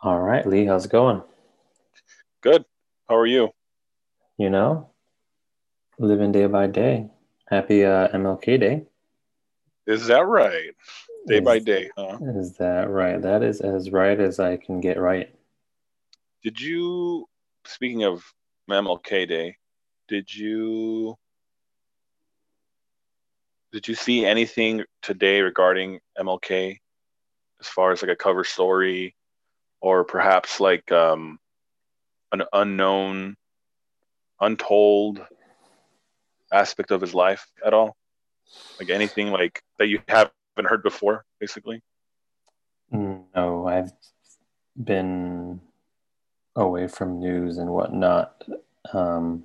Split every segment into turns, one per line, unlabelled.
All right, Lee, how's it going?
Good. How are you?
You know, living day by day. Happy uh, MLK Day.
Is that right? Day
Is-
by day, huh?
Is that right? That is as right as I can get right.
Did you, speaking of MLK Day, did you did you see anything today regarding MLK as far as like a cover story or perhaps like um an unknown untold aspect of his life at all? Like anything like that you haven't heard before, basically?
No, I've been away from news and whatnot. Um,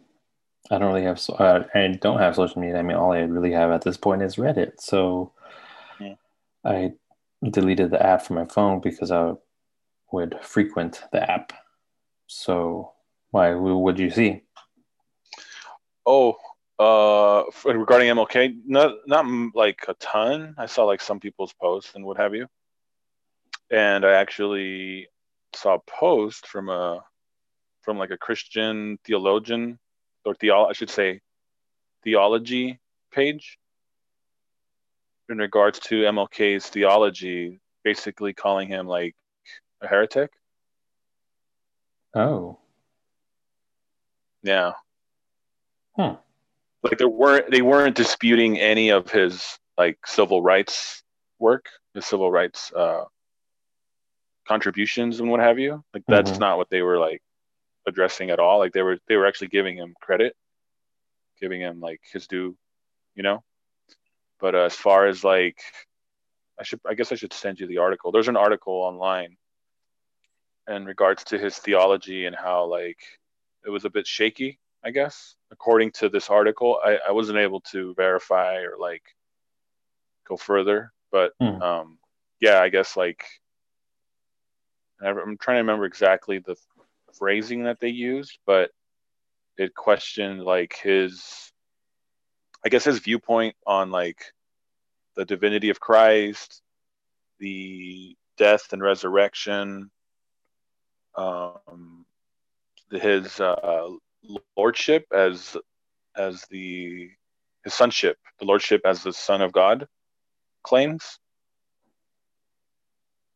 I don't really have, so- uh, I don't have social media. I mean, all I really have at this point is Reddit. So
Yeah.
I deleted the app from my phone because I would frequent the app. So why? Would you see?
Oh, uh, regarding MLK, not not like a ton. I saw like some people's posts and what have you, and I actually saw a post from a from like a Christian theologian or theo I should say theology page in regards to MLK's theology, basically calling him like a heretic.
Oh,
Yeah.
Hmm.
Like there weren't they weren't disputing any of his like civil rights work, his civil rights uh contributions and what have you. Like that's
Mhm.
not what they were like addressing at all. Like they were they were actually giving him credit, giving him like his due, you know. But uh, as far as like I should I guess I should send you the article. There's an article online in regards to his theology and how like it was a bit shaky, I guess. According to this article, I, I wasn't able to verify or like go further, but
Hmm.
um, yeah, I guess like I- I'm trying to remember exactly the phrasing that they used, but it questioned like his, I guess his viewpoint on like the divinity of Christ, the death and resurrection, um, his uh, lordship as as the his sonship, the lordship as the son of God claims.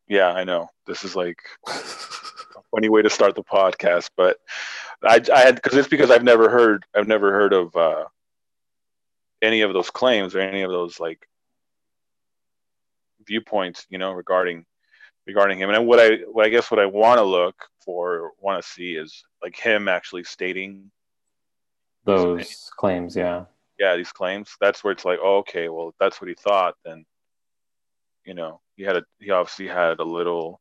Yeah, I know this is like a funny way to start the podcast, but I, I had because it's because I've never heard I've never heard of uh, any of those claims or any of those like viewpoints, you know, regarding regarding him. And what I what I guess what I want to look for, want to see is like him actually stating,
those claims, yeah.
yeah, these claims. That's where it's like, oh, okay, well, if that's what he thought, then you know, he had a he obviously had a little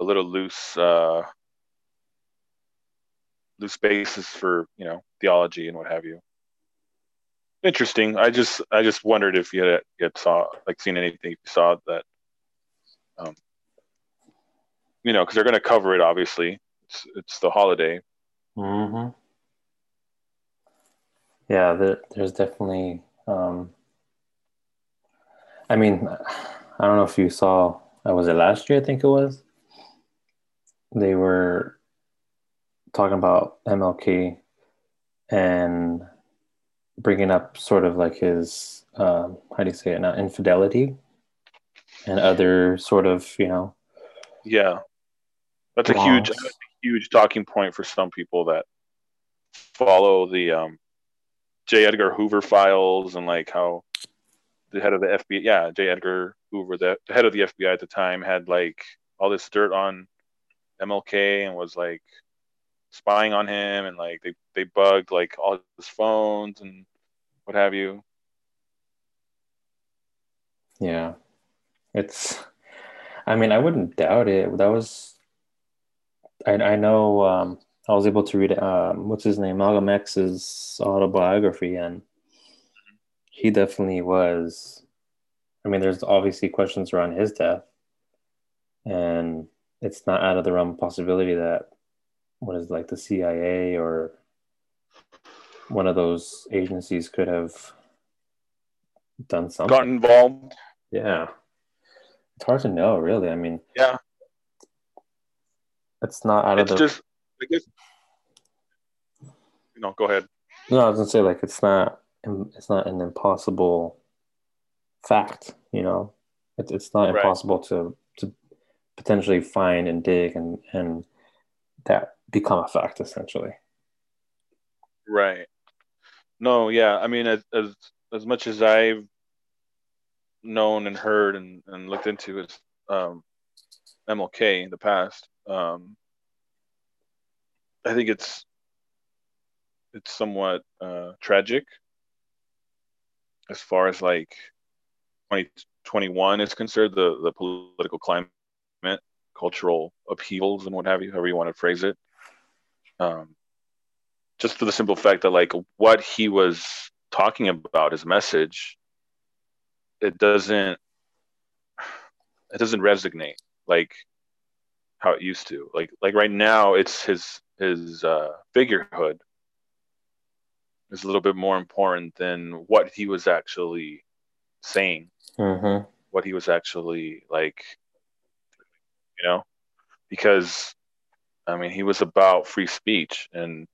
a little loose uh loose basis for you know theology and what have you. Interesting. I just I just wondered if you had, you had saw like seen anything you saw that, um, you know, because they're going to cover it. Obviously, it's it's the holiday.
hmm Yeah, there, there's definitely. Um, I mean, I don't know if you saw. Uh, was it last year? I think it was. They were talking about MLK and bringing up sort of like his um, how do you say it now infidelity and other sort of you know
Yeah, that's a huge that's a huge talking point for some people that follow the um, J. Edgar Hoover files and like how the head of the FBI, yeah, J. Edgar Hoover, the, the head of the FBI at the time, had like all this dirt on MLK and was like spying on him and like they they bugged like all his phones and what have you.
Yeah. It's, I mean, I wouldn't doubt it. That was, I, I know, um, I was able to read, um, what's his name, Malcolm X's autobiography, and he definitely was. I mean, there's obviously questions around his death, and it's not out of the realm of possibility that what is it, like the CIA or one of those agencies could have done something.
Got involved.
Yeah. It's hard to know, really. I mean,
Yeah.
it's not out
it's
of the
just I guess you know, go ahead.
no i was gonna say like it's not it's not an impossible fact you know it's, it's not
Right.
impossible to to potentially find and dig and and that become a fact essentially
Right. No, yeah. I mean, as as as much as I've known and heard and, and looked into is um, MLK in the past, um, I think it's it's somewhat uh, tragic as far as like 2021 is concerned, the the political climate, cultural upheavals, and what have you, however you want to phrase it. Um, just for the simple fact that like what he was talking about, his message, it doesn't it doesn't resonate like how it used to. Like like right now, it's his his uh, figurehood is a little bit more important than what he was actually saying,
mm-hmm.
what he was actually like, you know, because I mean, he was about free speech and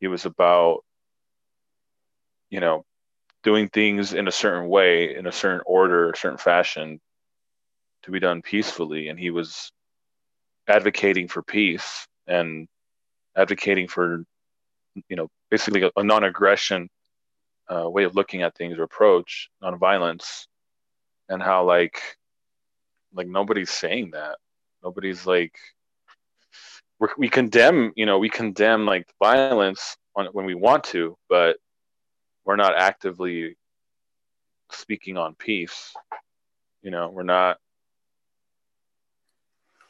he was about, you know, doing things in a certain way, in a certain order, a certain fashion to be done peacefully. And he was advocating for peace and advocating for, you know, basically a, a non aggression uh, way of looking at things or approach, non-violence, and how like, like nobody's saying that. Nobody's like, we condemn, you know, we condemn like violence on when we want to, but we're not actively speaking on peace. You know, we're not.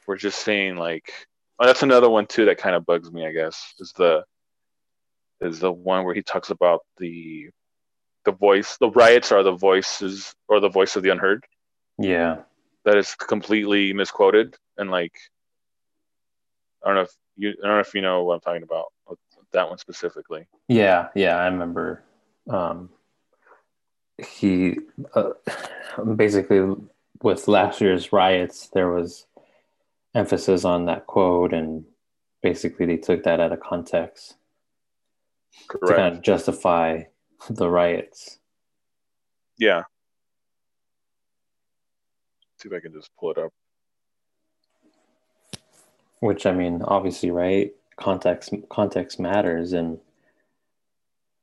We're just saying like, oh, that's another one too that kind of bugs me. I guess is the is the one where he talks about the the voice. The riots are the voices or the voice of the unheard.
yeah
That is completely misquoted and like, I don't know if you I don't know if you know what I'm talking about. That one specifically.
Yeah, yeah, I remember. Um, he uh, basically with last year's riots, there was emphasis on that quote, and basically they took that out of context to kind of justify the riots.
Yeah. See if I can just pull it up.
Which I mean, obviously, right? Context context matters, and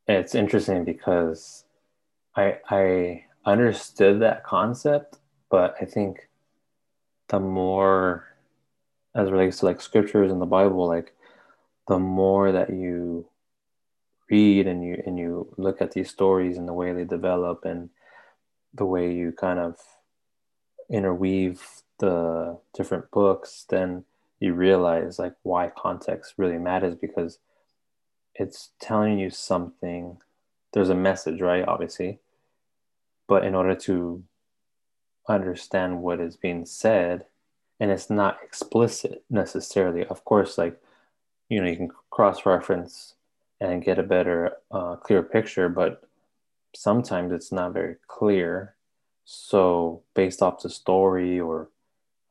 it's interesting because I I understood that concept, but I think the more as relates to like scriptures in the Bible, like the more that you read and you and you look at these stories and the way they develop and the way you kind of interweave the different books, then you realize like why context really matters because it's telling you something. There's a message, right? Obviously. But in order to understand what is being said, and it's not explicit necessarily, of course, like, you know, you can cross reference and get a better, uh, clear picture, but sometimes it's not very clear. So, based off the story or,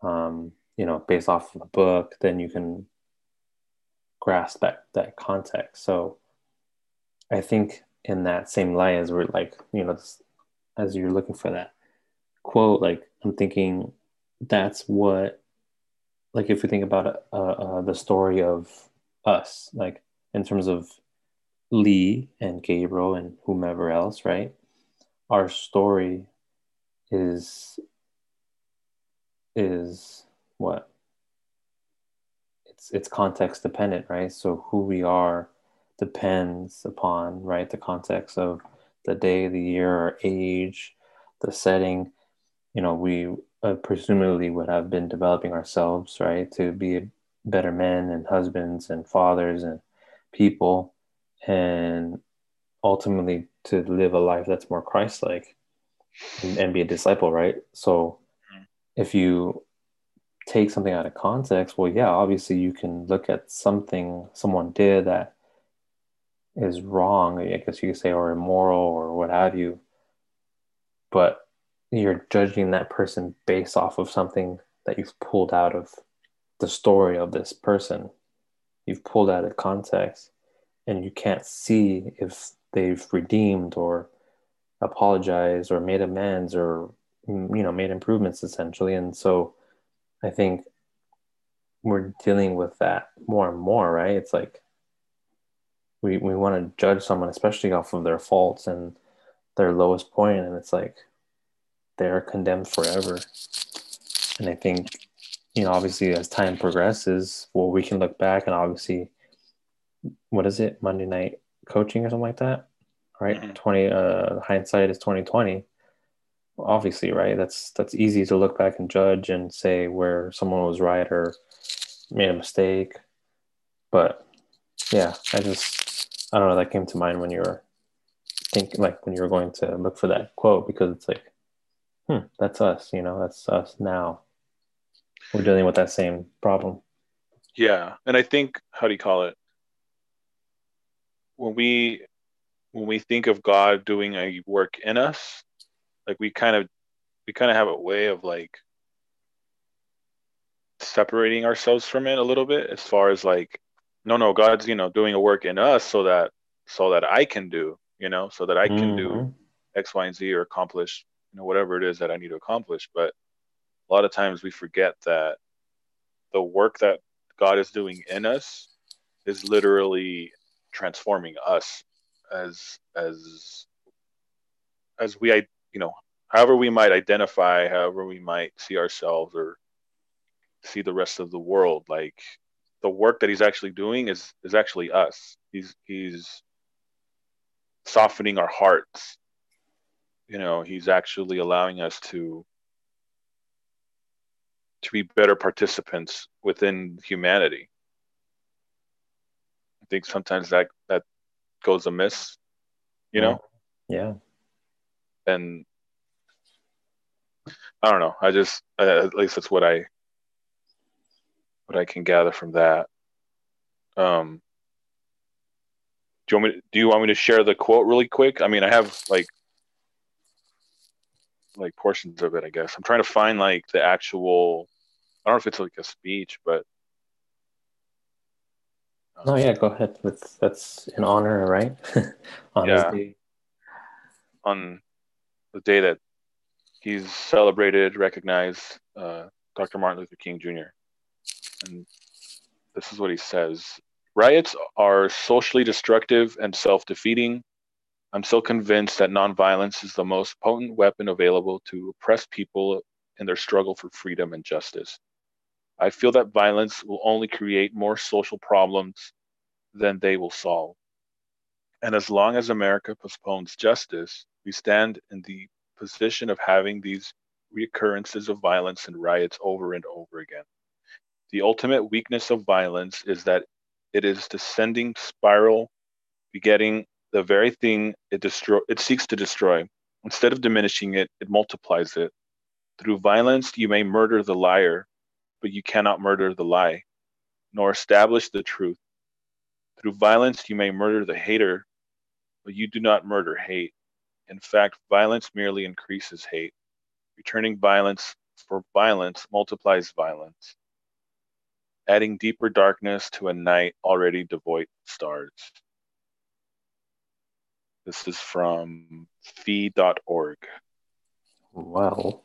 um, you know, based off of the book, then you can grasp that, that context. So, I think in that same light as we're like, you know, as you're looking for that quote, like I'm thinking that's what, like if we think about uh, uh, the story of us, like in terms of Lee and Gabriel and whomever else, right? Our story is is what it's it's context dependent, right? So who we are depends upon right the context of the day, the year, our age, the setting. You know, we uh, presumably would have been developing ourselves, right, to be better men and husbands and fathers and people, and ultimately to live a life that's more Christ-like and, and be a disciple, right? So, if you take something out of context, well, yeah, obviously you can look at something someone did that is wrong, I guess you could say, or immoral or what have you. But you're judging that person based off of something that you've pulled out of the story of this person. You've pulled out of context and you can't see if they've redeemed or apologized or made amends or you know made improvements essentially and so i think we're dealing with that more and more right? It's like we, we want to judge someone especially off of their faults and their lowest point and it's like they're condemned forever. And i think you know obviously as time progresses well we can look back and obviously what is it? Monday night coaching or something like that right? Mm-hmm. 20 uh hindsight is 2020 obviously right? That's that's easy to look back and judge and say where someone was right or made a mistake. But yeah i just i don't know that came to mind when you were think like when you were going to look for that quote because it's like hmm that's us you know that's us now. We're dealing with that same problem.
Yeah and i think how do you call it? When we when we think of god doing a work in us like we kind of we kind of have a way of like separating ourselves from it a little bit as far as like no no god's you know doing a work in us so that so that i can do you know so that i can mm-hmm. do x y and z or accomplish you know whatever it is that i need to accomplish but a lot of times we forget that the work that god is doing in us is literally transforming us as as as we you know, however we might identify, however we might see ourselves or see the rest of the world, like the work that he's actually doing is is actually us. He's he's softening our hearts. You know, he's actually allowing us to to be better participants within humanity. I think sometimes that that goes amiss, you know?
Yeah
and I don't know. I just uh, at least that's what I what I can gather from that. Um, do you want me? To, do you want me to share the quote really quick? I mean, I have like like portions of it. I guess I'm trying to find like the actual. I don't know if it's like a speech, but.
Um, no, yeah, go ahead. That's that's an honor, right?
yeah. On the day that he's celebrated, recognized uh, Dr. Martin Luther King Jr. And this is what he says Riots are socially destructive and self defeating. I'm still convinced that nonviolence is the most potent weapon available to oppress people in their struggle for freedom and justice. I feel that violence will only create more social problems than they will solve. And as long as America postpones justice, we stand in the position of having these reoccurrences of violence and riots over and over again. The ultimate weakness of violence is that it is descending spiral, begetting the very thing it it seeks to destroy. Instead of diminishing it, it multiplies it. Through violence, you may murder the liar, but you cannot murder the lie, nor establish the truth. Through violence, you may murder the hater, but you do not murder hate. In fact, violence merely increases hate. Returning violence for violence multiplies violence, adding deeper darkness to a night already devoid of stars. This is from fee.org.
Wow.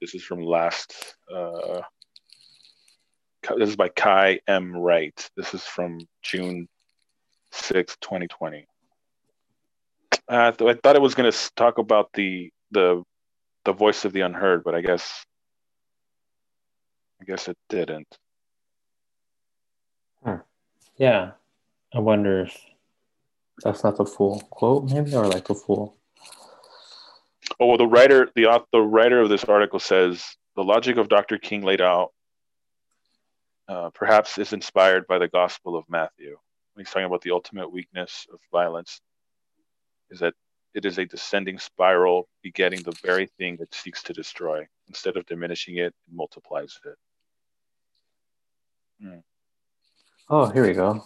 This is from last. Uh, this is by Kai M. Wright. This is from June 6, 2020. Uh, I thought it was going to talk about the the the voice of the unheard, but I guess I guess it didn't.
Hmm. Yeah, I wonder if that's not the full quote, maybe, or like the full.
Oh well, the writer, the author, the writer of this article says the logic of Dr. King laid out uh, perhaps is inspired by the Gospel of Matthew. He's talking about the ultimate weakness of violence is that it is a descending spiral begetting the very thing it seeks to destroy. Instead of diminishing it, it multiplies it.
Hmm. Oh, here we go.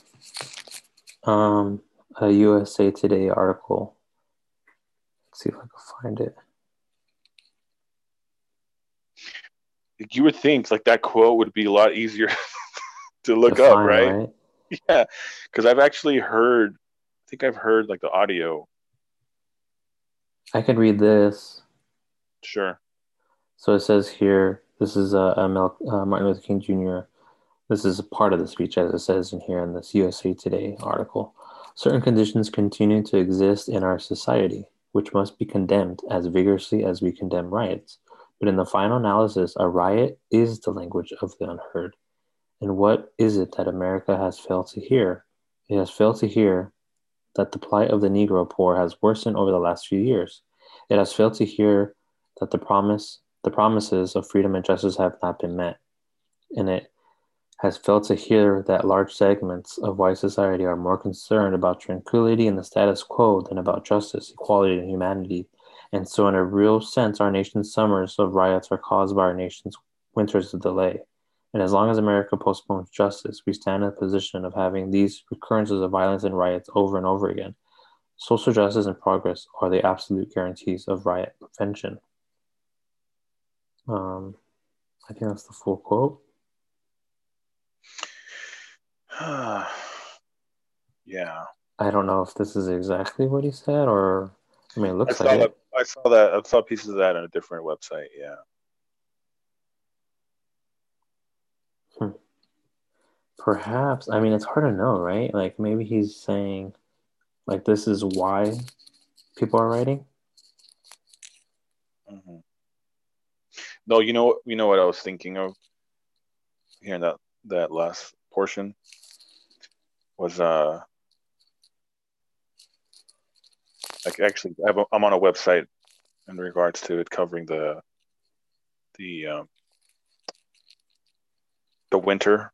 Um, a USA Today article. Let's see if I can find it.
You would think like that quote would be a lot easier to look
Define,
up, right? Yeah, because I've actually heard. I think I've heard like the audio.
I can read this.
Sure.
So it says here, this is uh, ML, uh, Martin Luther King Jr. This is a part of the speech, as it says in here in this USA Today article. Certain conditions continue to exist in our society, which must be condemned as vigorously as we condemn riots. But in the final analysis, a riot is the language of the unheard. And what is it that America has failed to hear? It has failed to hear that the plight of the Negro poor has worsened over the last few years. It has failed to hear that the promise, the promises of freedom and justice have not been met. And it has failed to hear that large segments of white society are more concerned about tranquility and the status quo than about justice, equality, and humanity. And so, in a real sense, our nation's summers of riots are caused by our nation's winters of delay. And as long as America postpones justice, we stand in a position of having these recurrences of violence and riots over and over again. Social justice and progress are the absolute guarantees of riot prevention. Um, I think that's the full quote.
yeah.
I don't know if this is exactly what he said, or I mean, it looks
I
like
saw
it.
I saw that. I saw pieces of that on a different website. Yeah.
Perhaps. I mean, it's hard to know, right? Like maybe he's saying, like this is why people are writing.
hmm No, you know, you know what I was thinking of here in that that last portion was uh like actually I I'm on a website in regards to it covering the the um, the winter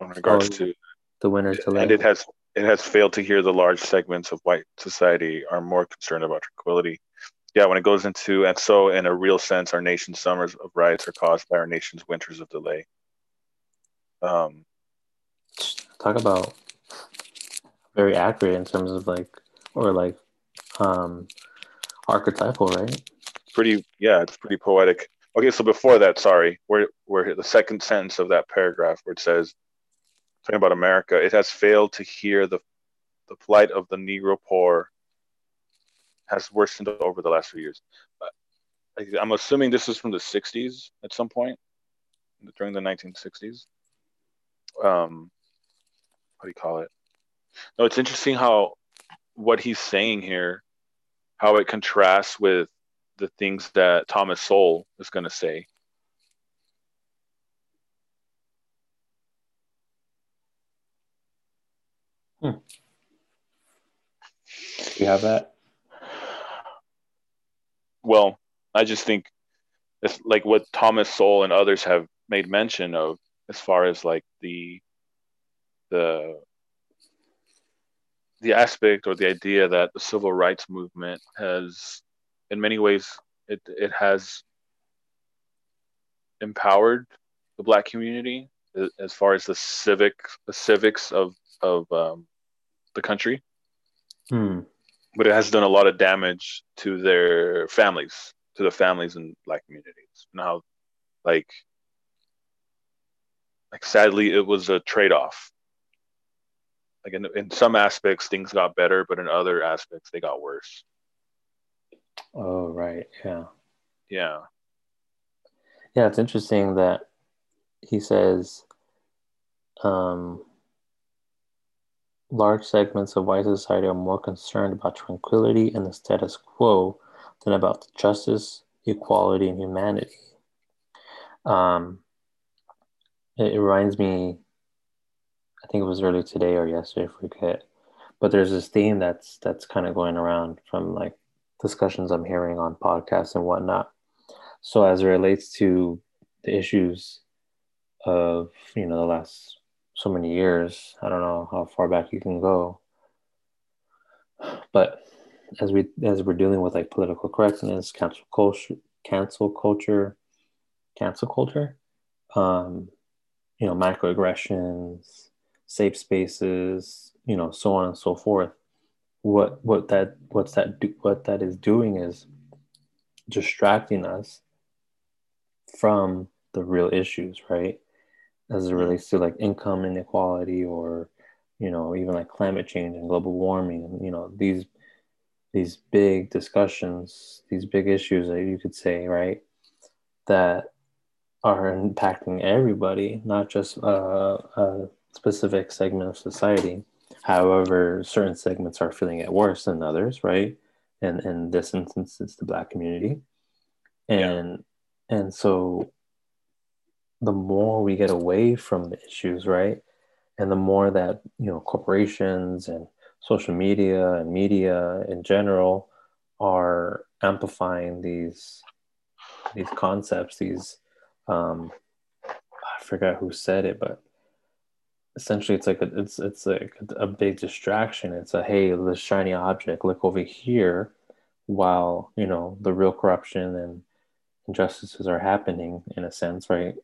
in regards
Oh,
to
The winner's delay.
and it has it has failed to hear the large segments of white society are more concerned about tranquility. Yeah, when it goes into and so in a real sense, our nation's summers of riots are caused by our nation's winters of delay. Um,
Talk about very accurate in terms of like, or like, um, archetypal, right?
pretty yeah, it's pretty poetic. Okay, so before that, sorry, where where the second sentence of that paragraph where it says talking about America, it has failed to hear the the plight of the Negro poor has worsened over the last few years. I'm assuming this is from the 60s at some point during the 1960s. Um, what do you call it? No, it's interesting how what he's saying here, how it contrasts with the things that Thomas Sowell is going to say. Hmm.
You have that?
Well, I just think it's like what Thomas Sowell and others have made mention of as far as like the the the aspect or the idea that the civil rights movement has in many ways it it has empowered the black community as far as the civic the civics of of um, the country.
Hmm.
but it has done a lot of damage to their families to the families in black communities. Now like like sadly it was a trade-off. Like in, in some aspects things got better but in other aspects they got worse
Oh, right. Yeah.
yeah
Yeah, it's interesting that he says um, large segments of white society are more concerned about tranquility and the status quo than about justice, equality, and humanity. Um, it, it reminds me, I think it was earlier today or yesterday, I forget. But there's this theme that's that's kind of going around from like discussions I'm hearing on podcasts and whatnot. So as it relates to the issues of you know the last so many years, I don't know how far back you can go, but as we as we're dealing with like political correctness, cancel culture, cancel culture, cancel culture, um, you know, microaggressions, safe spaces, you know, so on and so forth. What what that what's that do, what that is doing is distracting us from the real issues, right? as it relates to like income inequality or you know even like climate change and global warming and you know these these big discussions these big issues that you could say right that are impacting everybody not just uh, a specific segment of society however certain segments are feeling it worse than others right and in this instance it's the black community and yeah. and so the more we get away from the issues, right? And the more that, you know, corporations and social media and media in general are amplifying these these concepts, these um I forgot who said it, but essentially it's like a, it's it's like a big distraction. It's a hey, this shiny object, look over here, while you know the real corruption and injustices are happening in a sense, right?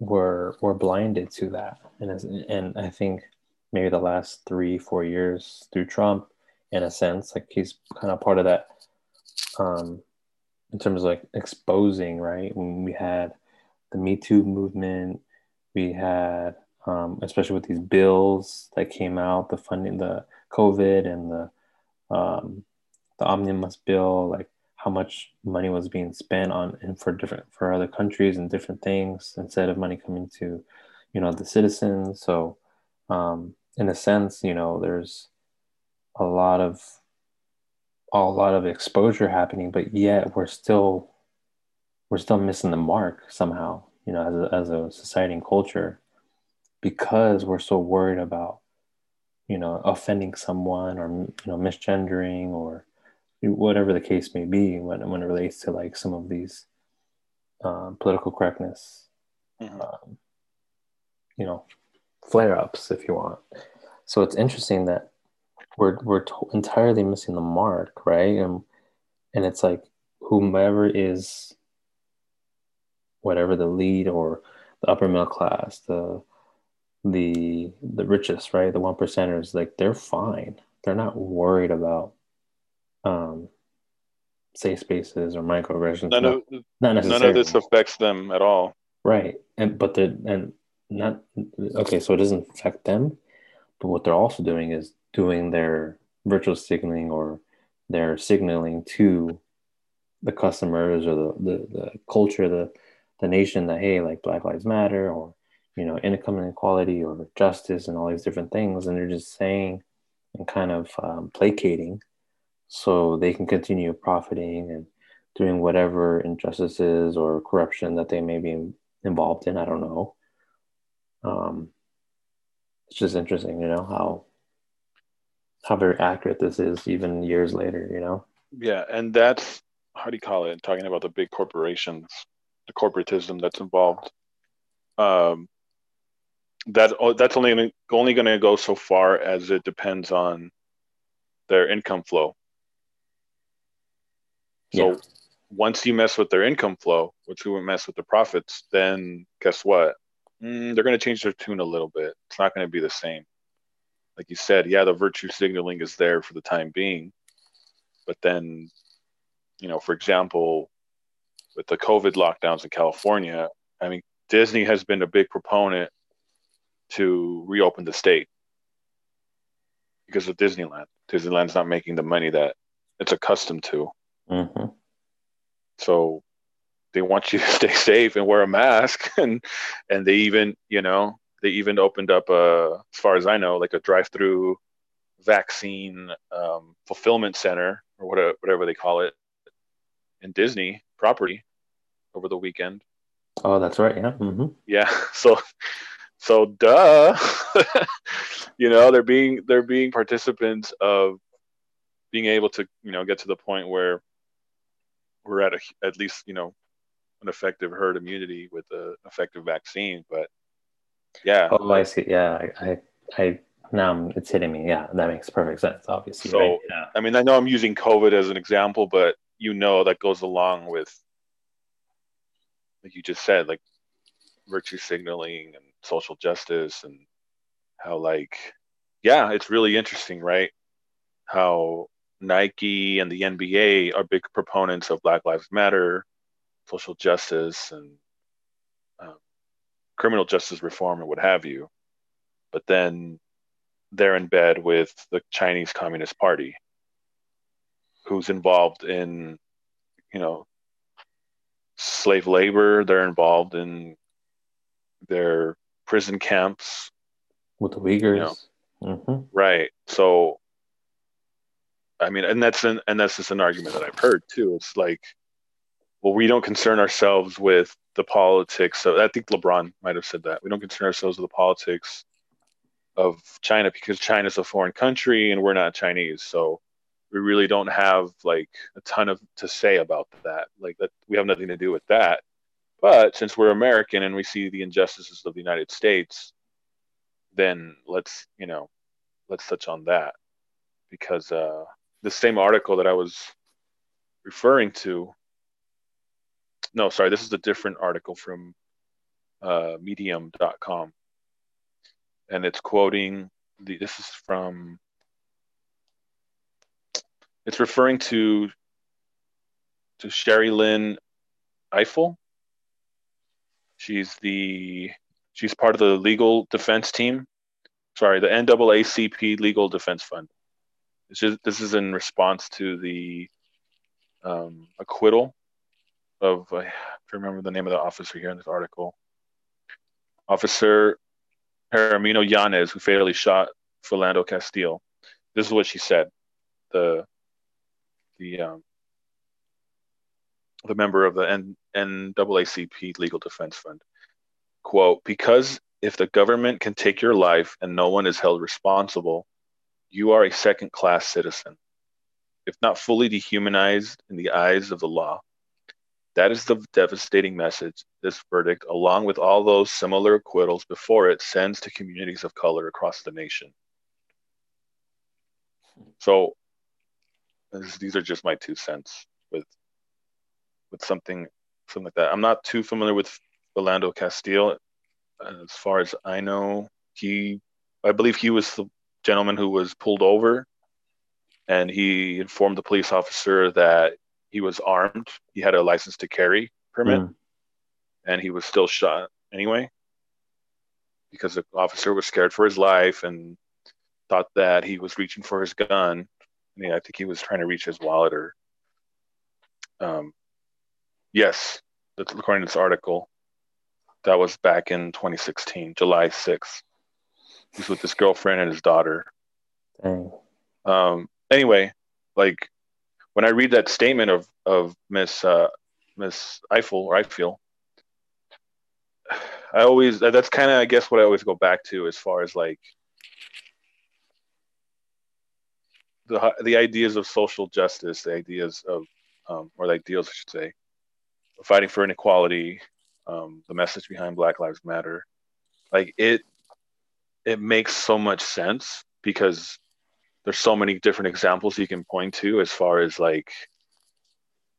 we're we're blinded to that, and and I think maybe the last three four years through Trump, in a sense, like he's kind of part of that. Um, in terms of like exposing, right? When we had the Me Too movement, we had, um, especially with these bills that came out, the funding, the COVID and the um, the omnibus bill, like how much money was being spent on and for different for other countries and different things instead of money coming to you know the citizens. So um, in a sense you know there's a lot of a lot of exposure happening but yet we're still we're still missing the mark somehow you know as a, as a society and culture because we're so worried about you know offending someone or you know misgendering or whatever the case may be when, when it relates to like some of these um, political correctness mm-hmm. um, you know flare-ups if you want so it's interesting that we're we're to- entirely missing the mark right and and it's like whomever is whatever the lead or the upper middle class the the the richest right the one percenters like they're fine they're not worried about um, safe spaces or microaggressions.
None, of, not necessarily. none of this affects them at all.
Right. And but the and not okay, so it doesn't affect them, but what they're also doing is doing their virtual signaling or their signaling to the customers or the, the, the culture, the the nation that hey, like Black Lives Matter or you know, income inequality or justice and all these different things, and they're just saying and kind of um, placating so they can continue profiting and doing whatever injustices or corruption that they may be involved in. I don't know. Um, it's just interesting, you know, how how very accurate this is even years later, you know?
Yeah, and that's how do you call it? Talking about the big corporations, the corporatism that's involved. Um, that that's only only going to go so far as it depends on their income flow. So yeah. once you mess with their income flow, once you mess with the profits, then guess what? Mm, they're going to change their tune a little bit. It's not going to be the same. Like you said, yeah, the virtue signaling is there for the time being, but then, you know, for example, with the COVID lockdowns in California, I mean, Disney has been a big proponent to reopen the state because of Disneyland. Disneyland's not making the money that it's accustomed to. Mm-hmm. So they want you to stay safe and wear a mask, and and they even you know they even opened up a, as far as I know, like a drive-through vaccine um, fulfillment center or whatever, whatever they call it in Disney property over the weekend.
Oh, that's right. Yeah. Mm-hmm.
Yeah. So, so duh. you know, they're being they're being participants of being able to you know get to the point where we're at a, at least you know an effective herd immunity with an effective vaccine. But yeah.
Oh, I see. Yeah, I, I, I now it's hitting me. Yeah, that makes perfect sense. Obviously.
So right? yeah. I mean, I know I'm using COVID as an example, but you know that goes along with, like you just said, like virtue signaling and social justice and how like yeah it's really interesting right? How Nike and the NBA are big proponents of Black Lives Matter, social justice, and um, criminal justice reform and what have you, but then they're in bed with the Chinese Communist Party, who's involved in, you know, slave labor. They're involved in their prison camps
with the Uyghurs. You know, mm-hmm.
Right. So, I mean, and that's an and that's just an argument that I've heard too. It's like, well, we don't concern ourselves with the politics. So I think LeBron might have said that we don't concern ourselves with the politics of China because China's a foreign country and we're not Chinese. So we really don't have like a ton of to say about that. Like that we have nothing to do with that. But since we're American and we see the injustices of the United States, then let's, you know, let's touch on that. Because uh the same article that I was referring to no, sorry, this is a different article from uh, medium.com and it's quoting the this is from it's referring to to Sherrilyn Ifill. She's the she's part of the legal defense team. Sorry, the NAACP Legal Defense Fund. This is this is in response to the um, acquittal of I remember the name of the officer here in this article. Officer Jeronimo Yanez, who fatally shot Philando Castile. This is what she said. The the um, the member of the N- NAACP Legal Defense Fund. Quote, because if the government can take your life and no one is held responsible, you are a second class citizen. If not fully dehumanized in the eyes of the law, that is the devastating message this verdict, along with all those similar acquittals before it, sends to communities of color across the nation. So, these are just my two cents with with something something like that. I'm not too familiar with Orlando Castile. As far as I know, he, I believe he was the gentleman who was pulled over, and he informed the police officer that he was armed. He had a license to carry permit, mm. and he was still shot anyway because the officer was scared for his life and thought that he was reaching for his gun. I mean, I think he was trying to reach his wallet or. Um, yes, according to this article, that was back in 2016, July 6th. He's with his girlfriend and his daughter. Dang. Um, anyway, like when I read that statement of of Miss uh, Miss Eiffel or I feel, I always that's kind of I guess what I always go back to as far as like the the ideas of social justice, the ideas of um, or the ideals I should say, fighting for inequality, um, the message behind Black Lives Matter, like it it makes so much sense because there's so many different examples you can point to as far as like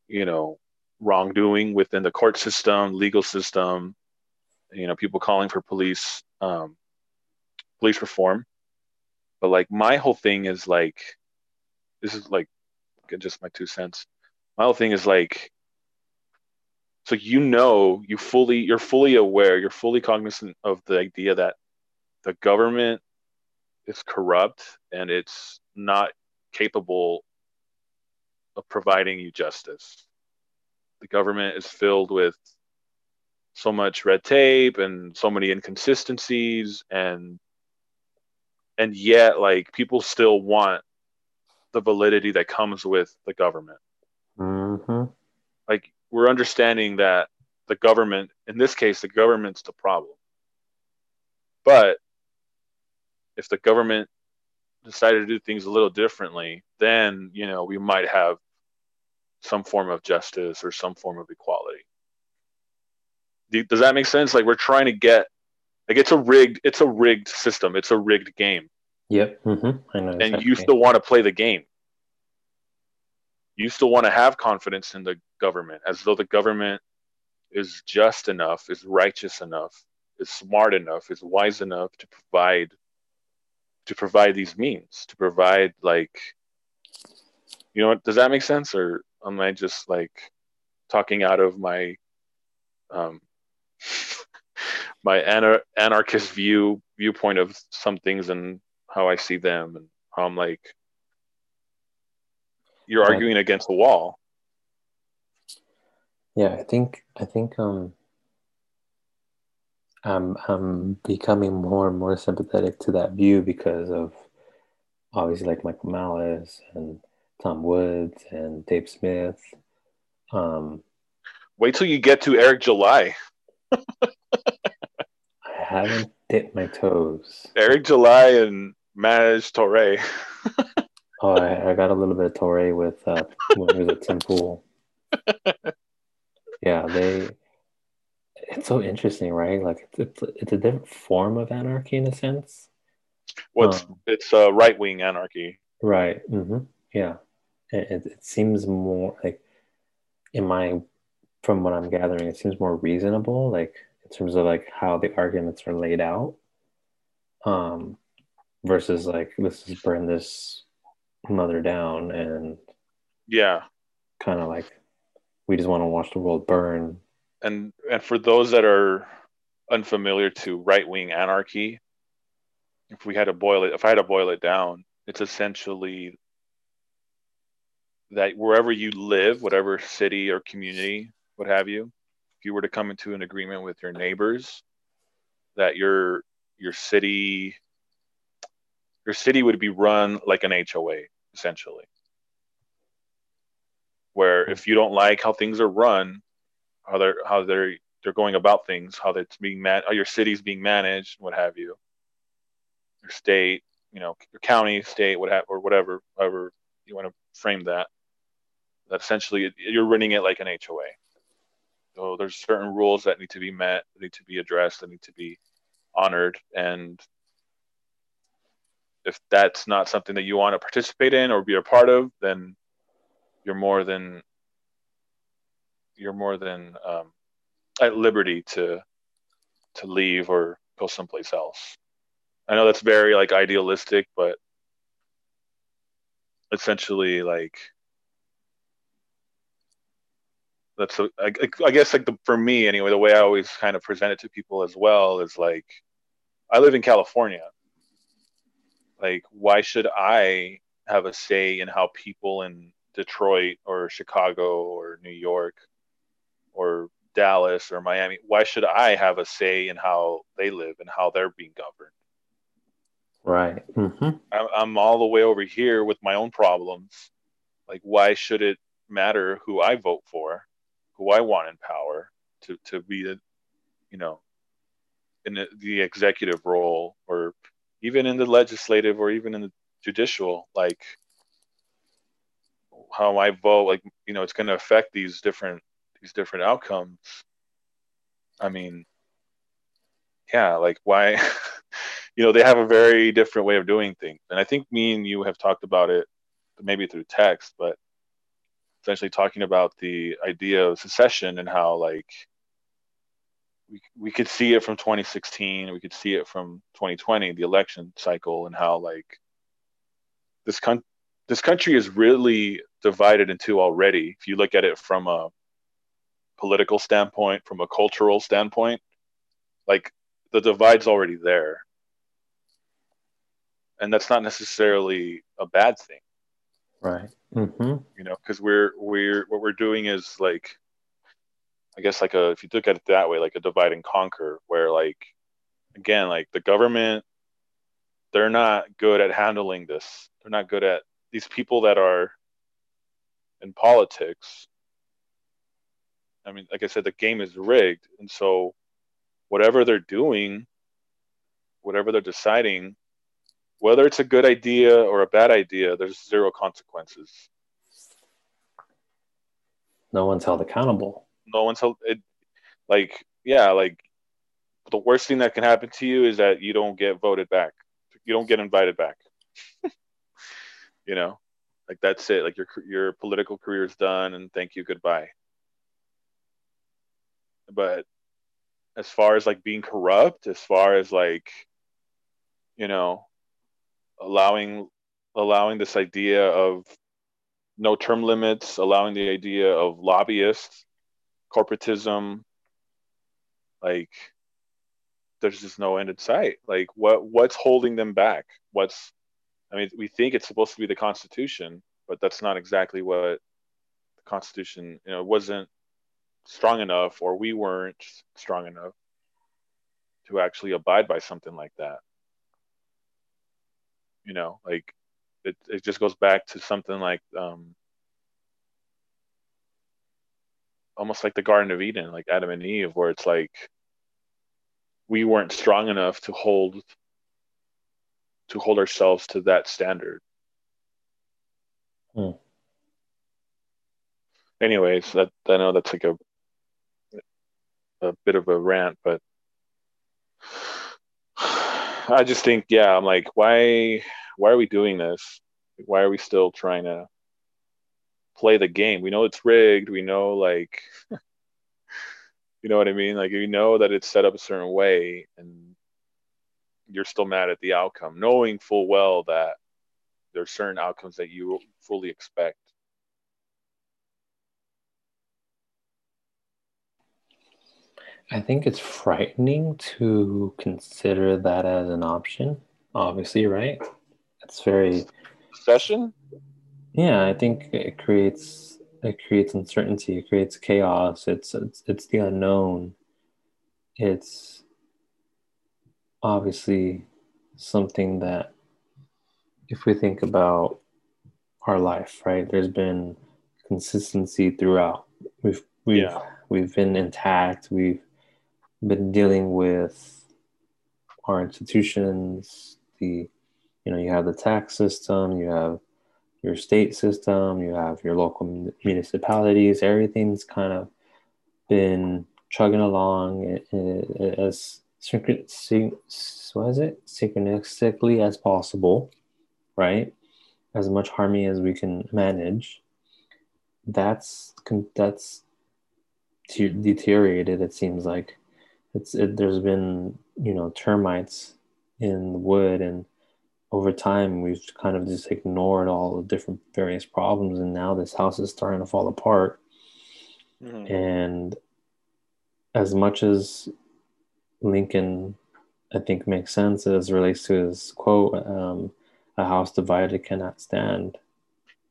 you know wrongdoing within the court system legal system you know people calling for police um, police reform. But like my whole thing is like this is like just my two cents my whole thing is like so you know you fully you're fully aware you're fully cognizant of the idea that the government is corrupt and it's not capable of providing you justice. The government is filled with so much red tape and so many inconsistencies and and yet like people still want the validity that comes with the government.
Mm-hmm.
Like we're understanding that the government, in this case, the government's the problem. But if the government decided to do things a little differently, then you know we might have some form of justice or some form of equality. Does that make sense? Like we're trying to get like it's a rigged it's a rigged system. It's a rigged game.
Yep. Mm-hmm. I know.
Exactly. And you still want to play the game. You still want to have confidence in the government as though the government is just enough, is righteous enough, is smart enough, is wise enough to provide to provide these means to provide like you know does that make sense or am i just like talking out of my um my anar- anarchist view viewpoint of some things and how I see them and how I'm like you're arguing against the wall.
Yeah, I think I think um I'm I'm becoming more and more sympathetic to that view because of obviously like Michael Malice and Tom Woods and Dave Smith. Um,
Wait till you get to Eric July.
I haven't dipped my toes.
Eric July and Maj Toure.
Oh, I, I got a little bit of Toure with uh, when he was at Tim Pool. Yeah, they. It's so interesting, right? Like it's, it's it's a different form of anarchy in a sense.
What's
Um,
it's uh, right wing anarchy.
Right. Mm-hmm. Yeah. It, it, it seems more like, in my, from what I'm gathering, it seems more reasonable, like in terms of like how the arguments are laid out, um, versus like let's just burn this mother down and
Yeah.
kind of like we just want to watch the world burn.
And and for those that are unfamiliar to right wing anarchy, if we had to boil it if I had to boil it down, it's essentially that wherever you live, whatever city or community, what have you, if you were to come into an agreement with your neighbors, that your your city your city would be run like an HOA, essentially. Where if you don't like how things are run, how they're how they're they're going about things, how that's being man, how your city's being managed, what have you, your state, you know, your county, state, what have, or whatever, however you want to frame that. That essentially you're running it like an HOA. So there's certain rules that need to be met, need to be addressed, that need to be honored, and if that's not something that you want to participate in or be a part of, then you're more than you're more than um, at liberty to to leave or go someplace else. I know that's very like idealistic, but essentially like that's a, I, I guess like the, for me anyway the way I always kind of present it to people as well is like I live in California like why should I have a say in how people in Detroit or Chicago or New York or Dallas or Miami why should I have a say in how they live and how they're being governed
Right. Mm-hmm.
I'm, I'm all the way over here with my own problems like why should it matter who I vote for who I want in power to to be the you know in the executive role or even in the legislative or even in the judicial like how I vote like you know it's going to affect these different these different outcomes. I mean yeah like why you know they have a very different way of doing things. And I think me and you have talked about it maybe through text but essentially talking about the idea of secession and how like we, we could see it from 2016 we could see it from 2020 the election cycle and how like this con- this country is really divided in two already. If you look at it from a political standpoint from a cultural standpoint like the divide's already there. And that's not necessarily a bad thing.
Right. hmm
you know because we're we're what we're doing is like i guess like a if you look at it that way like a divide and conquer where like again like the government they're not good at handling this. They're not good at these people that are in politics i mean like i said the game is rigged. And so whatever they're doing whatever they're deciding whether it's a good idea or a bad idea there's zero consequences.
No one's held accountable.
No one's it like yeah like the worst thing that can happen to you is that you don't get voted back. You don't get invited back. You know? Like that's it. Like your your political career is done and thank you goodbye. But as far as like being corrupt as far as like you know allowing allowing this idea of no term limits allowing the idea of lobbyists corporatism like there's just no end in sight. Like what what's holding them back? What's I mean, we think it's supposed to be the Constitution, but that's not exactly what the Constitution, you know, wasn't strong enough or we weren't strong enough to actually abide by something like that. You know, like it, it just goes back to something like um, almost like the Garden of Eden, like Adam and Eve, where it's like we weren't strong enough to hold to hold ourselves to that standard. Hmm. Anyways, that I know that's like a a bit of a rant, but I just think, yeah, I'm like, why why are we doing this? Why are we still trying to play the game? We know it's rigged. We know like you know what I mean? Like you know that it's set up a certain way and you're still mad at the outcome, knowing full well that there's certain outcomes that you fully expect.
I think it's frightening to consider that as an option. Obviously, right? It's very
session.
Yeah, I think it creates it creates uncertainty. It creates chaos. It's it's it's the unknown. It's obviously something that, if we think about our life, right? There's been consistency throughout. We've we've yeah. we've been intact. We've been dealing with our institutions, the you know, you have the tax system, you have your state system, you have your local municipalities, everything's kind of been chugging along as what is it synchronistically as possible, right? As much harmony as we can manage. That's that's deteriorated. It seems like it's it, there's been you know termites in the wood and over time we've kind of just ignored all the different various problems and now this house is starting to fall apart mm-hmm. and as much as lincoln i think makes sense as relates to his quote um, a house divided cannot stand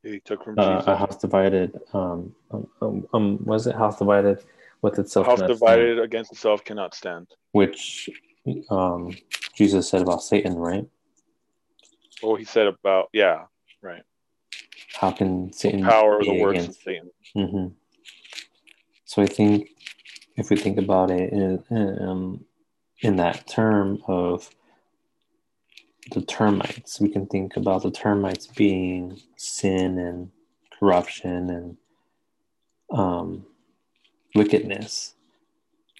he took from
uh, a house divided um, um, um, um was it house divided with itself.
House divided stand, against itself cannot stand.
Which um, Jesus said about Satan, right?
Well, he said about yeah, right.
How can Satan
the power the works against... of Satan?
Mm-hmm. So I think if we think about it in, um, in that term of the termites, we can think about the termites being sin and corruption and um, wickedness.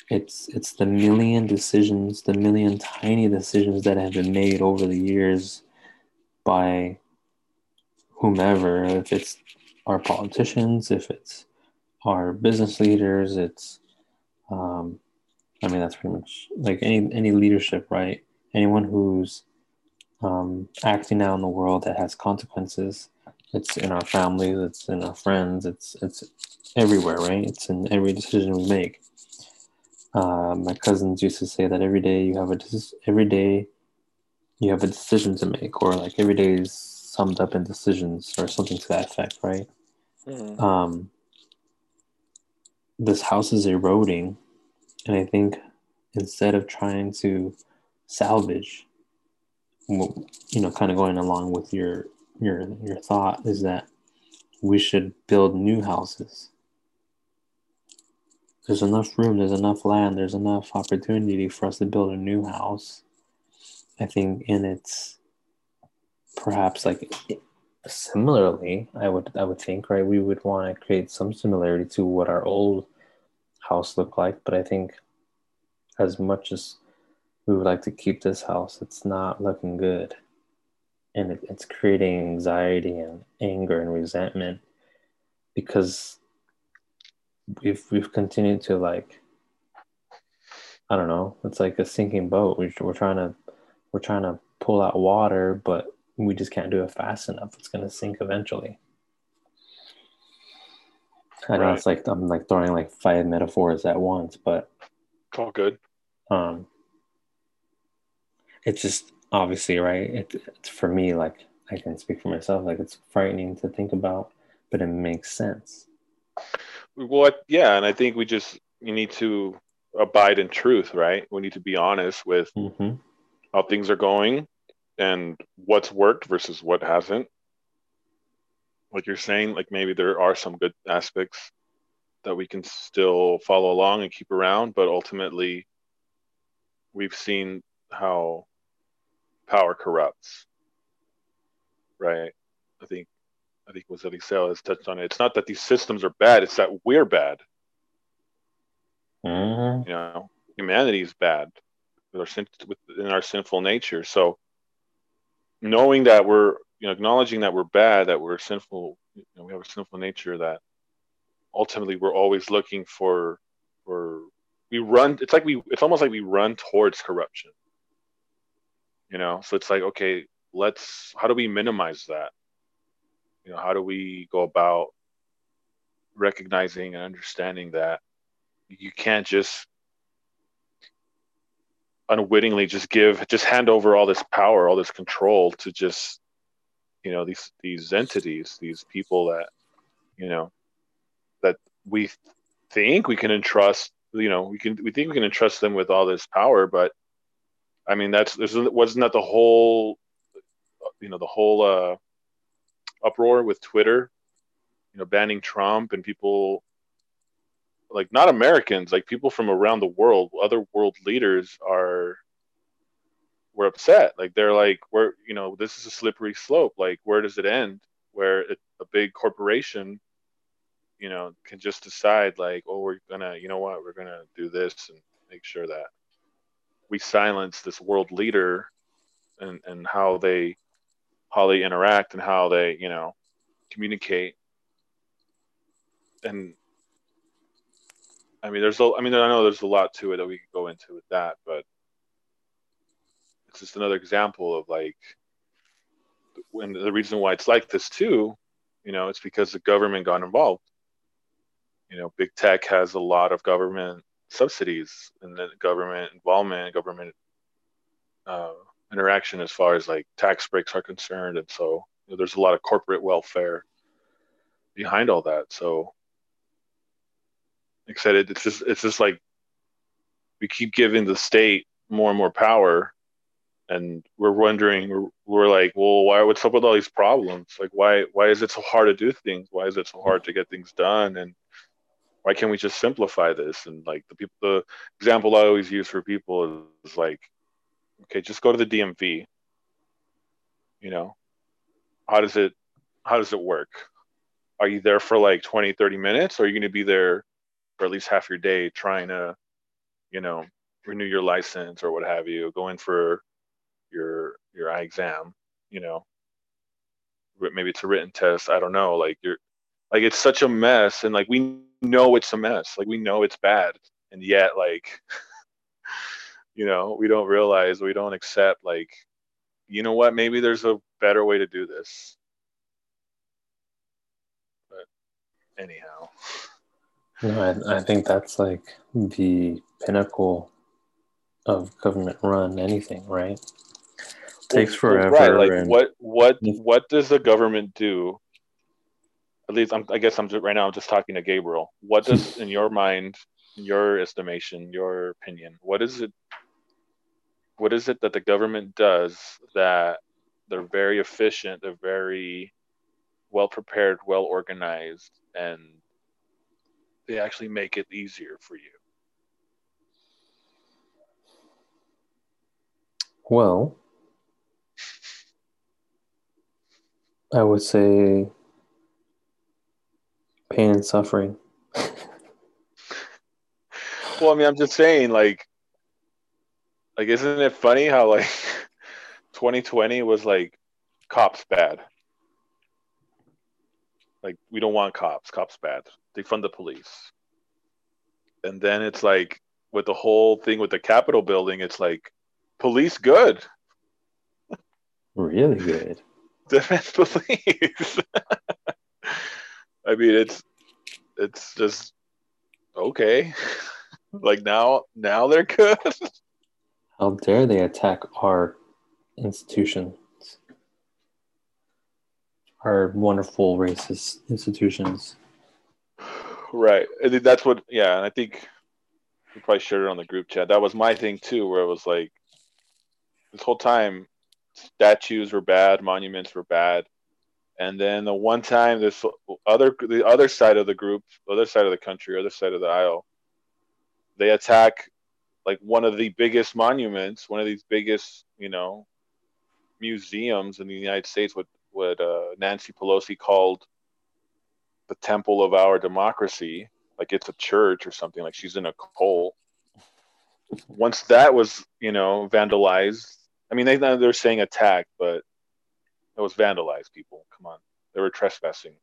It's it's the million decisions, the million tiny decisions that have been made over the years by whomever, if it's our politicians, if it's our business leaders, it's um, I mean that's pretty much like any any leadership, right? Anyone who's um, acting out in the world that has consequences. It's in our families, it's in our friends, it's it's everywhere, right? It's in every decision we make. Uh, my cousins used to say that every day you have a every day you have a decision to make, or like every day is summed up in decisions, or something to that effect, right? Mm-hmm. Um, this house is eroding, and I think instead of trying to salvage, you know, kind of going along with your your your thought is that we should build new houses there's enough room, there's enough land, there's enough opportunity for us to build a new house. I think in its perhaps like similarly, I would I would think right we would want to create some similarity to what our old house looked like, but I think as much as we would like to keep this house, it's not looking good, and it, it's creating anxiety and anger and resentment because we've we've continued to like I don't know. It's like a sinking boat. We're, we're trying to we're trying to pull out water, but we just can't do it fast enough. It's gonna sink eventually. I know right. it's like I'm like throwing like five metaphors at once, but
it's all good.
Um, it's just obviously right. It, it's for me like I can speak for myself. Like it's frightening to think about, but it makes sense.
What? Yeah, and I think we just you need to abide in truth, right? We need to be honest with
mm-hmm.
How things are going and what's worked versus what hasn't. Like you're saying, like maybe there are some good aspects that we can still follow along and keep around, but ultimately we've seen how power corrupts. Right? I think I think was Eliseo has touched on it. It's not that these systems are bad, it's that we're bad.
Mm-hmm.
You know, humanity is bad with our sin, within our sinful nature. So knowing that we're you know acknowledging that we're bad, that we're sinful, you know, we have a sinful nature that ultimately we're always looking for for we run it's like we it's almost like we run towards corruption you know so it's like okay let's how do we minimize that you know how do we go about recognizing and understanding that you can't just unwittingly just give just hand over all this power all this control to just you know these these entities these people that you know that we think we can entrust you know we can we think we can entrust them with all this power but i mean that's there's wasn't that the whole you know the whole uh uproar with twitter you know banning trump and people like not americans like people from around the world other world leaders are were upset. Like they're like we're you know this is a slippery slope. Like where does it end? Where it, a big corporation you know can just decide like oh we're gonna you know what we're gonna do this and make sure that we silence this world leader and and how they how they interact and how they you know communicate. And i mean there's a i mean i know there's a lot to it that we could go into with that but it's just another example of like when the reason why it's like this too you know it's because the government got involved you know, big tech has a lot of government subsidies and then government involvement, government uh, interaction as far as like tax breaks are concerned, and so you know, there's a lot of corporate welfare behind all that. So, it, it's just it's just like we keep giving the state more and more power, and we're wondering we're, we're like, well, why? What's up with all these problems? Like, why why is it so hard to do things? Why is it so hard to get things done? And why can't we just simplify this? And like the people, the example I always use for people is, is like, okay, just go to the DMV. You know, how does it, how does it work? Are you there for like 20, 30 minutes? Or are you going to be there for at least half your day trying to, you know, renew your license or what have you, go in for your, your eye exam, you know, maybe it's a written test. I don't know. Like you're, like it's such a mess and like we know it's a mess like we know it's bad and yet like you know we don't realize we don't accept like you know what maybe there's a better way to do this but anyhow
no I, I think that's like the pinnacle of government run anything right takes forever
right like and... what what mm. what does the government do at least I'm, I guess I'm just, right now I'm just talking to Gabriel. What does, in your mind, your estimation, your opinion, what is it? What is it that the government does that they're very efficient, they're very well prepared, well organized, and they actually make it easier for you?
Well, I would say pain and suffering.
well, I mean, I'm just saying, like, like, isn't it funny how like 2020 was like cops bad? Like, we don't want cops. Cops bad. They fund the police. And then it's like with the whole thing with the Capitol building, it's like police good.
Really good.
Defense police. I mean, it's it's just okay. like now, now they're good.
How dare they attack our institutions? Our wonderful racist institutions.
Right. I think that's what. Yeah, and I think we probably shared it on the group chat. That was my thing too, where it was like this whole time, statues were bad, monuments were bad, and then the one time this other the other side of the group, other side of the country, other side of the aisle, they attack like one of the biggest monuments, one of these biggest, you know, museums in the United States, what what uh, Nancy Pelosi called the temple of our democracy, like it's a church or something, like she's in a cult. Once that was, you know, vandalized, I mean, they they're saying attack, but it was vandalized. People, come on, they were trespassing.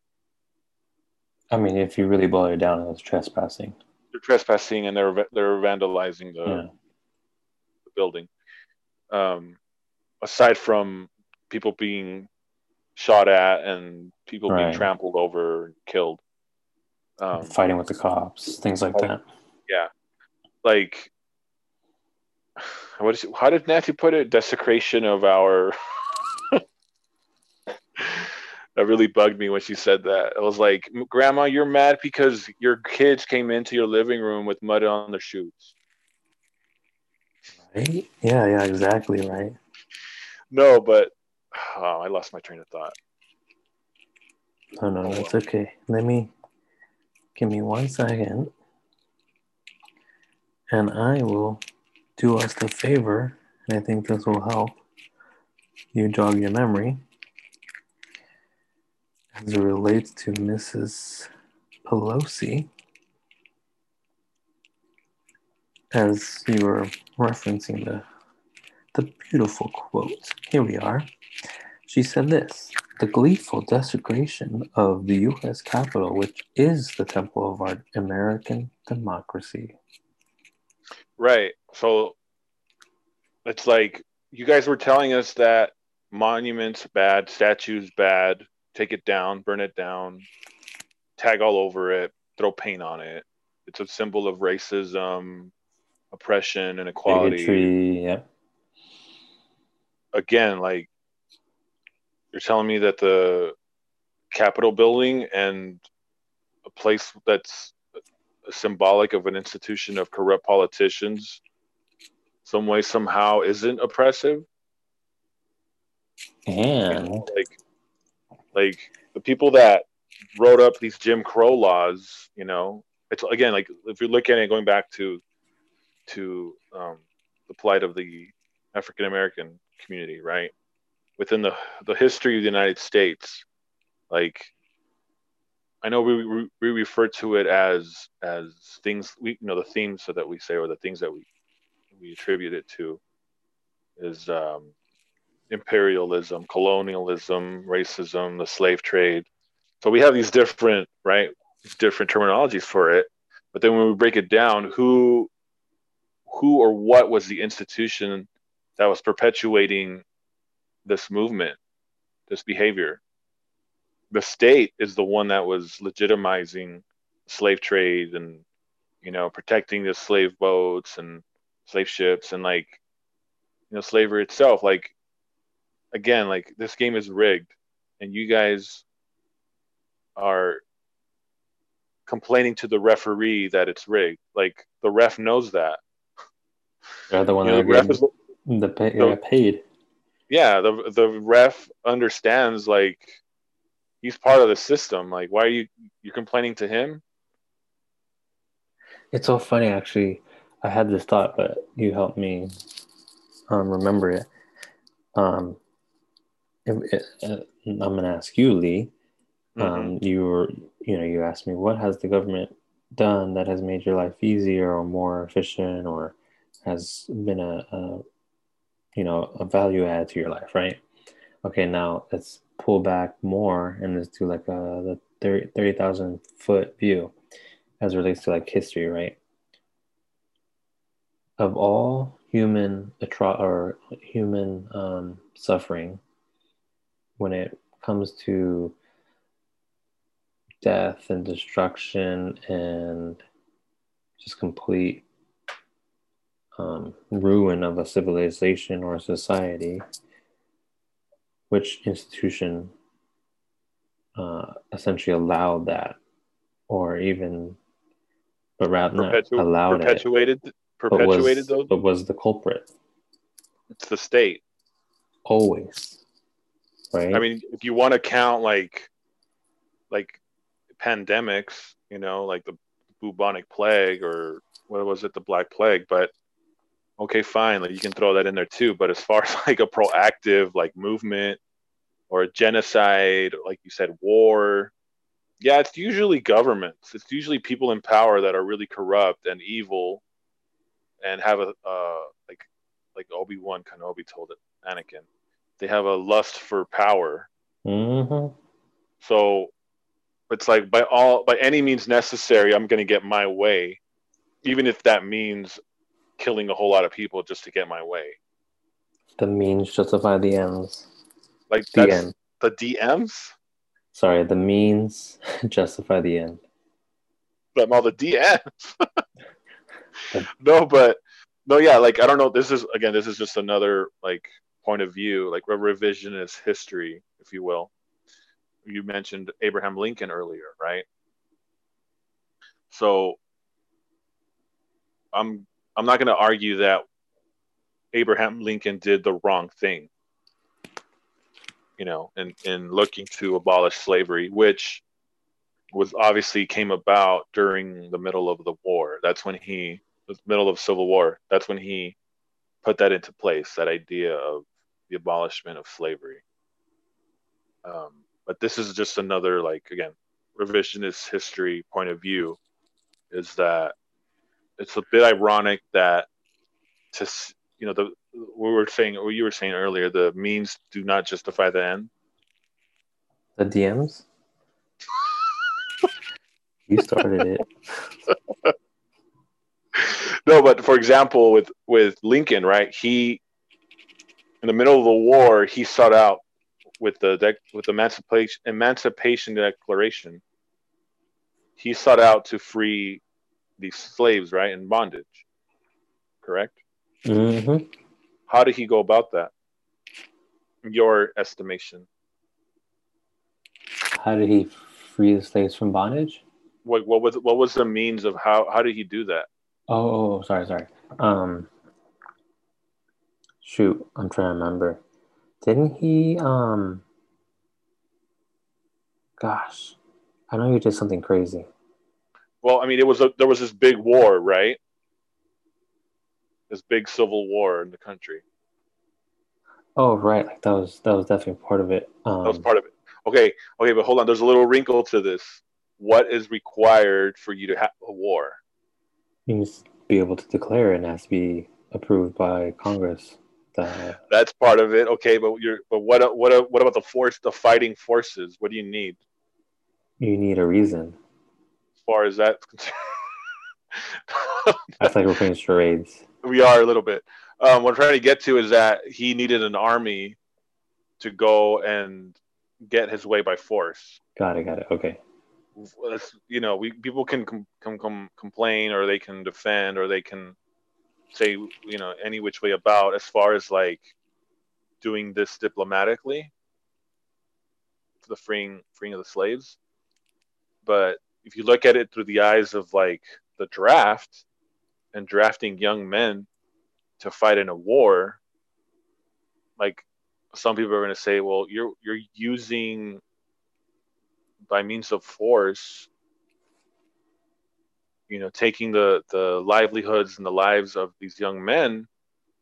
I mean, if you really boil it down, it was trespassing.
They're trespassing and they're they're vandalizing the, yeah. the building. Um, aside from people being shot at and people right. being trampled over and killed.
Um, Fighting with the cops, things like that.
Yeah. Like, what is it, how did Nancy put it? Desecration of our. that really bugged me when she said that. I was like, Grandma, you're mad because your kids came into your living room with mud on their shoes.
Right? Yeah, yeah, exactly right.
No, but Oh, I lost my train of thought.
Oh no, that's okay. Let me give me one second, and I will do us the favor, and I think this will help you jog your memory as it relates to Mrs. Pelosi. As you were referencing the the beautiful quote. Here we are. She said this The gleeful desecration of the U.S. Capitol, which is the temple of our American democracy.
Right. So it's like you guys were telling us that monuments bad, statues bad, take it down, burn it down, tag all over it, throw paint on it. It's a symbol of racism, oppression, inequality. equality. Bigotry, yeah. Again, like you're telling me that the Capitol building and a place that's symbolic of an institution of corrupt politicians some way somehow isn't oppressive?
And
like like the people that wrote up these jim crow laws you know it's again like if you're looking at it going back to to um, the plight of the african american community right within the the history of the United States, like I know we, we, refer to it as as things we you know the themes that we say or the things that we we attribute it to is um, imperialism, colonialism, racism, the slave trade. So we have these different right different terminologies for it, but then when we break it down, who who or what was the institution that was perpetuating this movement, this behavior. The state is the one that was legitimizing slave trade and you know protecting the slave boats and slave ships and like you know slavery itself. Like again like this game is rigged and you guys are complaining to the referee that it's rigged. Like the ref knows that.
They're the one you know, that the ref is, the pay, the, paid
yeah, the the ref understands like he's part of the system. Like, why are you you complaining to him?
It's so funny, actually. I had this thought, but you helped me um, remember it. Um, it, it uh, I'm gonna ask you, Lee. Um, mm-hmm. You were, you know, you asked me what has the government done that has made your life easier or more efficient, or has been a, a you know a value add to your life right? Okay now let's pull back more and let's do like a the 30,000 foot view as relates to like history right? Of all human atro- or human um, suffering when it comes to death and destruction and just complete um, ruin of a civilization or a society, which institution uh, essentially allowed that, or even, but rather
Perpetu-
not allowed
perpetuated
it,
perpetuated
but was,
those.
but was the culprit
It's the state.
always, right?
I mean, if you want to count like like pandemics, you know, like the bubonic plague or what was it, the black plague, but okay, fine, like you can throw that in there too. But as far as like a proactive like movement or a genocide, like you said, war, yeah, it's usually governments. It's usually people in power that are really corrupt and evil and have a uh like like Obi Wan Kenobi told it, Anakin. They have a lust for power.
hmm
So it's like by all by any means necessary, I'm going to get my way, even if that means killing a whole lot of people just to get my way.
The means justify the ends.
Like
The end.
the DMs,
Sorry, the means justify the end.
but all the DMs. no, but no, yeah, like I don't know. This is again, this is just another like point of view, like a revisionist history, if you will. You mentioned Abraham Lincoln earlier, right? So I'm I'm not going to argue that Abraham Lincoln did the wrong thing, you know, in in looking to abolish slavery, which was obviously came about during the middle of the war. That's when he the middle of Civil War. That's when he put that into place. That idea of the abolishment of slavery. Um, but this is just another like again revisionist history point of view is that it's a bit ironic that to you know the we were saying what you were saying earlier the means do not justify the end
The DMs? you started it.
no but for example with with lincoln right he in the middle of the war he sought out with the dec- with the emancipation emancipation declaration he sought out to free these slaves right in bondage correct
hmm
how did he go about that your estimation
How did he free the slaves from bondage?
what, what was what was the means of how how did he do that
Oh, oh, oh, sorry, sorry. Um, shoot, I'm trying to remember. Didn't he? Um, gosh, I know you did something crazy.
Well i mean it was a, there was this big war right? This big civil war in the country.
Oh, right, like that was that was definitely part of it. Um,
that was part of it. Okay okay but hold on. There's a little wrinkle to this. What is required for you to have a war?
You must be able to declare it and it has to be approved by Congress. The,
that's part of it. Okay but you're but what what what about the force the fighting forces? What do you need?
You need a reason.
As far as that's concerned
like we're playing charades.
we are a little bit. Um, what I'm trying to get to is that he needed an army to go and get his way by force.
Got it, got it. Okay.
You know, we people can com- com- com- complain or they can defend or they can say you know any which way about as far as like doing this diplomatically, for the freeing freeing of the slaves. But if you look at it through the eyes of like the draft and drafting young men to fight in a war, like some people are going to say, well, you're you're using by means of force, you know, taking the the livelihoods and the lives of these young men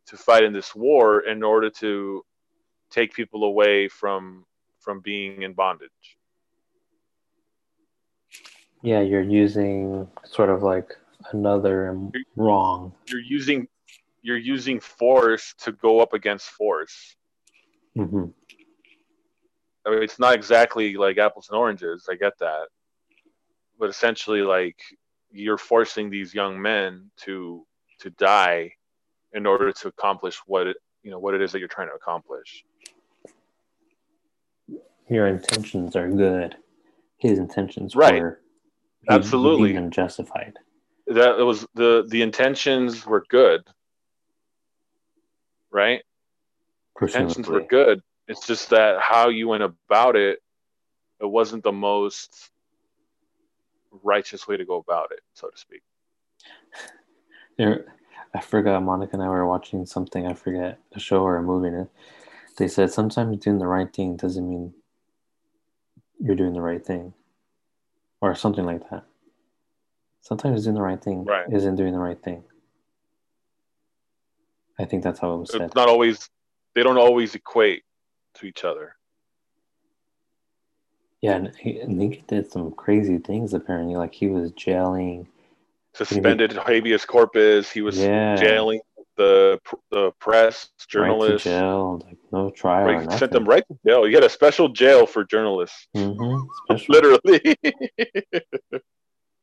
to fight in this war in order to take people away from from being in bondage.
Yeah, you're using sort of like another wrong.
You're using you're using force to go up against force.
hmm
I mean, it's not exactly like apples and oranges. I get that, but essentially, like you're forcing these young men to to die in order to accomplish what it you know what it is that you're trying to accomplish.
Your intentions are good. His intentions
Right.
were
Absolutely.
them justified.
That it was the the intentions were good, right? Intentions were good. It's just that how you went about it, it wasn't the most righteous way to go about it, so to speak.
There, I forgot. Monica and I were watching something. I forget a show or a movie. They said sometimes doing the right thing doesn't mean you're doing the right thing, or something like that. Sometimes doing the right thing
right.
isn't doing the right thing. I think that's how it was said.
It's not always. They don't always equate to each other.
Yeah, and he, and did some crazy things apparently. Like he was jailing,
suspended habeas corpus. He was yeah. jailing the the press, journalists.
Right jail, like no trial.
Right, sent them right to jail. You had a special jail for journalists.
Mm-hmm.
Literally.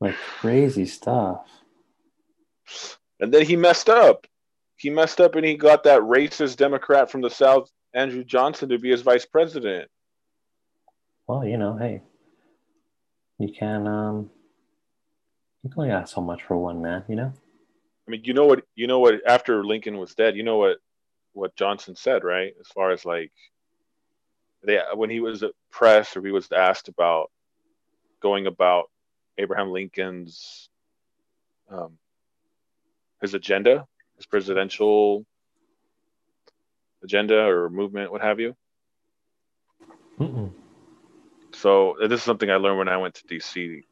like crazy stuff.
And then he messed up. He messed up and he got that racist Democrat from the South, Andrew Johnson, to be his vice president.
Well, you know, hey, you can um you can only ask so much for one man, you know?
Mean, you know what you know what after Lincoln was dead, you know what what Johnson said, right? As far as like they when he was pressed or he was asked about going about Abraham Lincoln's um, his agenda, his presidential agenda or movement, what have you.
Mm-mm.
So this is something I learned when I went to DC. I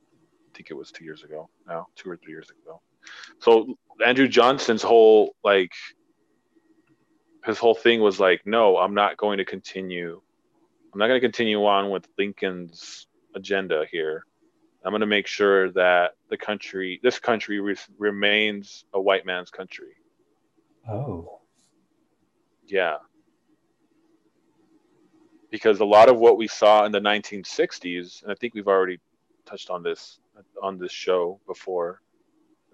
think it was two years ago now, two or three years ago. So Andrew Johnson's whole like his whole thing was like, no, I'm not going to continue. I'm not going to continue on with Lincoln's agenda here. I'm going to make sure that the country, this country, re- remains a white man's country.
Oh.
Yeah. Because a lot of what we saw in the 1960s, and I think we've already touched on this on this show before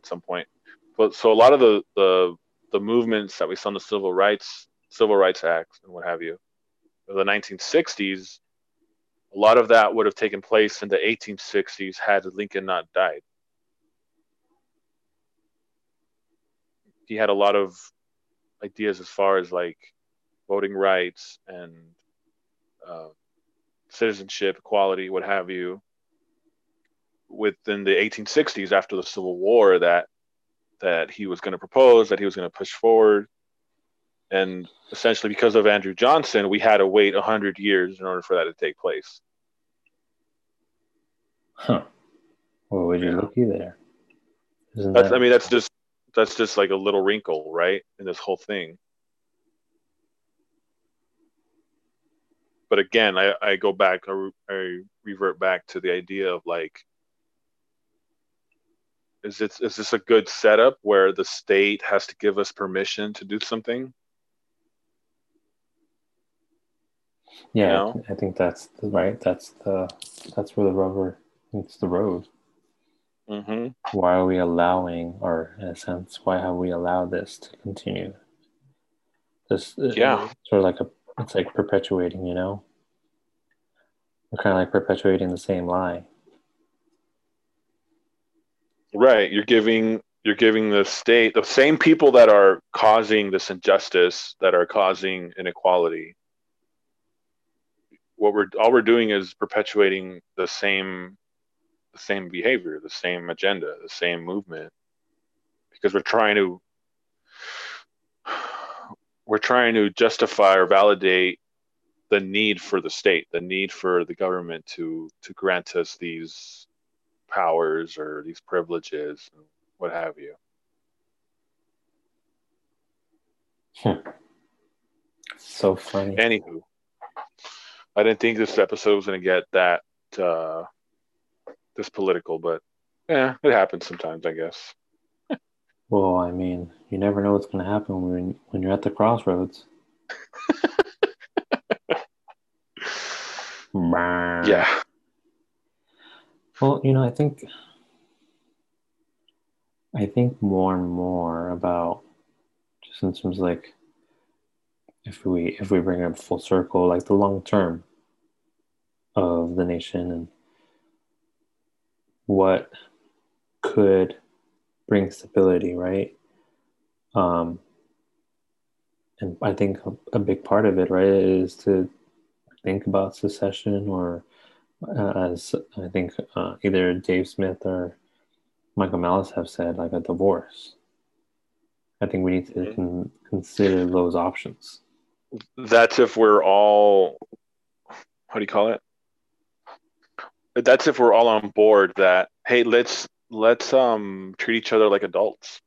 some point, but so a lot of the the the movements that we saw in the civil rights civil rights acts and what have you, the 1960s, a lot of that would have taken place in the 1860s had Lincoln not died. He had a lot of ideas as far as like voting rights and uh, citizenship, equality, what have you, within the 1860s after the Civil War that that he was going to propose, that he was going to push forward. And essentially, because of Andrew Johnson, we had to wait 100 years in order for that to take place.
Huh. Well, would you yeah. looky there?
Isn't that's, that... I mean, that's just that's just like a little wrinkle, right, in this whole thing. But again, I, I go back, I, I revert back to the idea of like is it is this a good setup where the state has to give us permission to do something?
Yeah, you know? I think that's the right. That's the that's where the rubber meets the road.
Mm-hmm.
Why are we allowing, or in a sense, why have we allowed this to continue? This
uh, yeah,
sort of like a it's like perpetuating, you know. We're kind of like perpetuating the same lie.
Right. You're giving you're giving the state the same people that are causing this injustice, that are causing inequality. What we're all we're doing is perpetuating the same the same behavior, the same agenda, the same movement. Because we're trying to we're trying to justify or validate the need for the state, the need for the government to to grant us these powers or these privileges and what have you.
Hmm. So funny.
Anywho, I didn't think this episode was going to get that uh, this political, but yeah, it happens sometimes, I guess.
well, I mean, you never know what's going to happen when when you're at the crossroads.
yeah.
Well, you know, I think I think more and more about just in terms like if we if we bring it full circle, like the long term of the nation and what could bring stability, right? Um, and I think a big part of it, right, is to think about secession, or as I think uh, either Dave Smith or Michael Malice have said, like a divorce. I think we need to mm-hmm. con- consider those options.
That's if we're all, how do you call it? That's if we're all on board that hey, let's let's um treat each other like adults.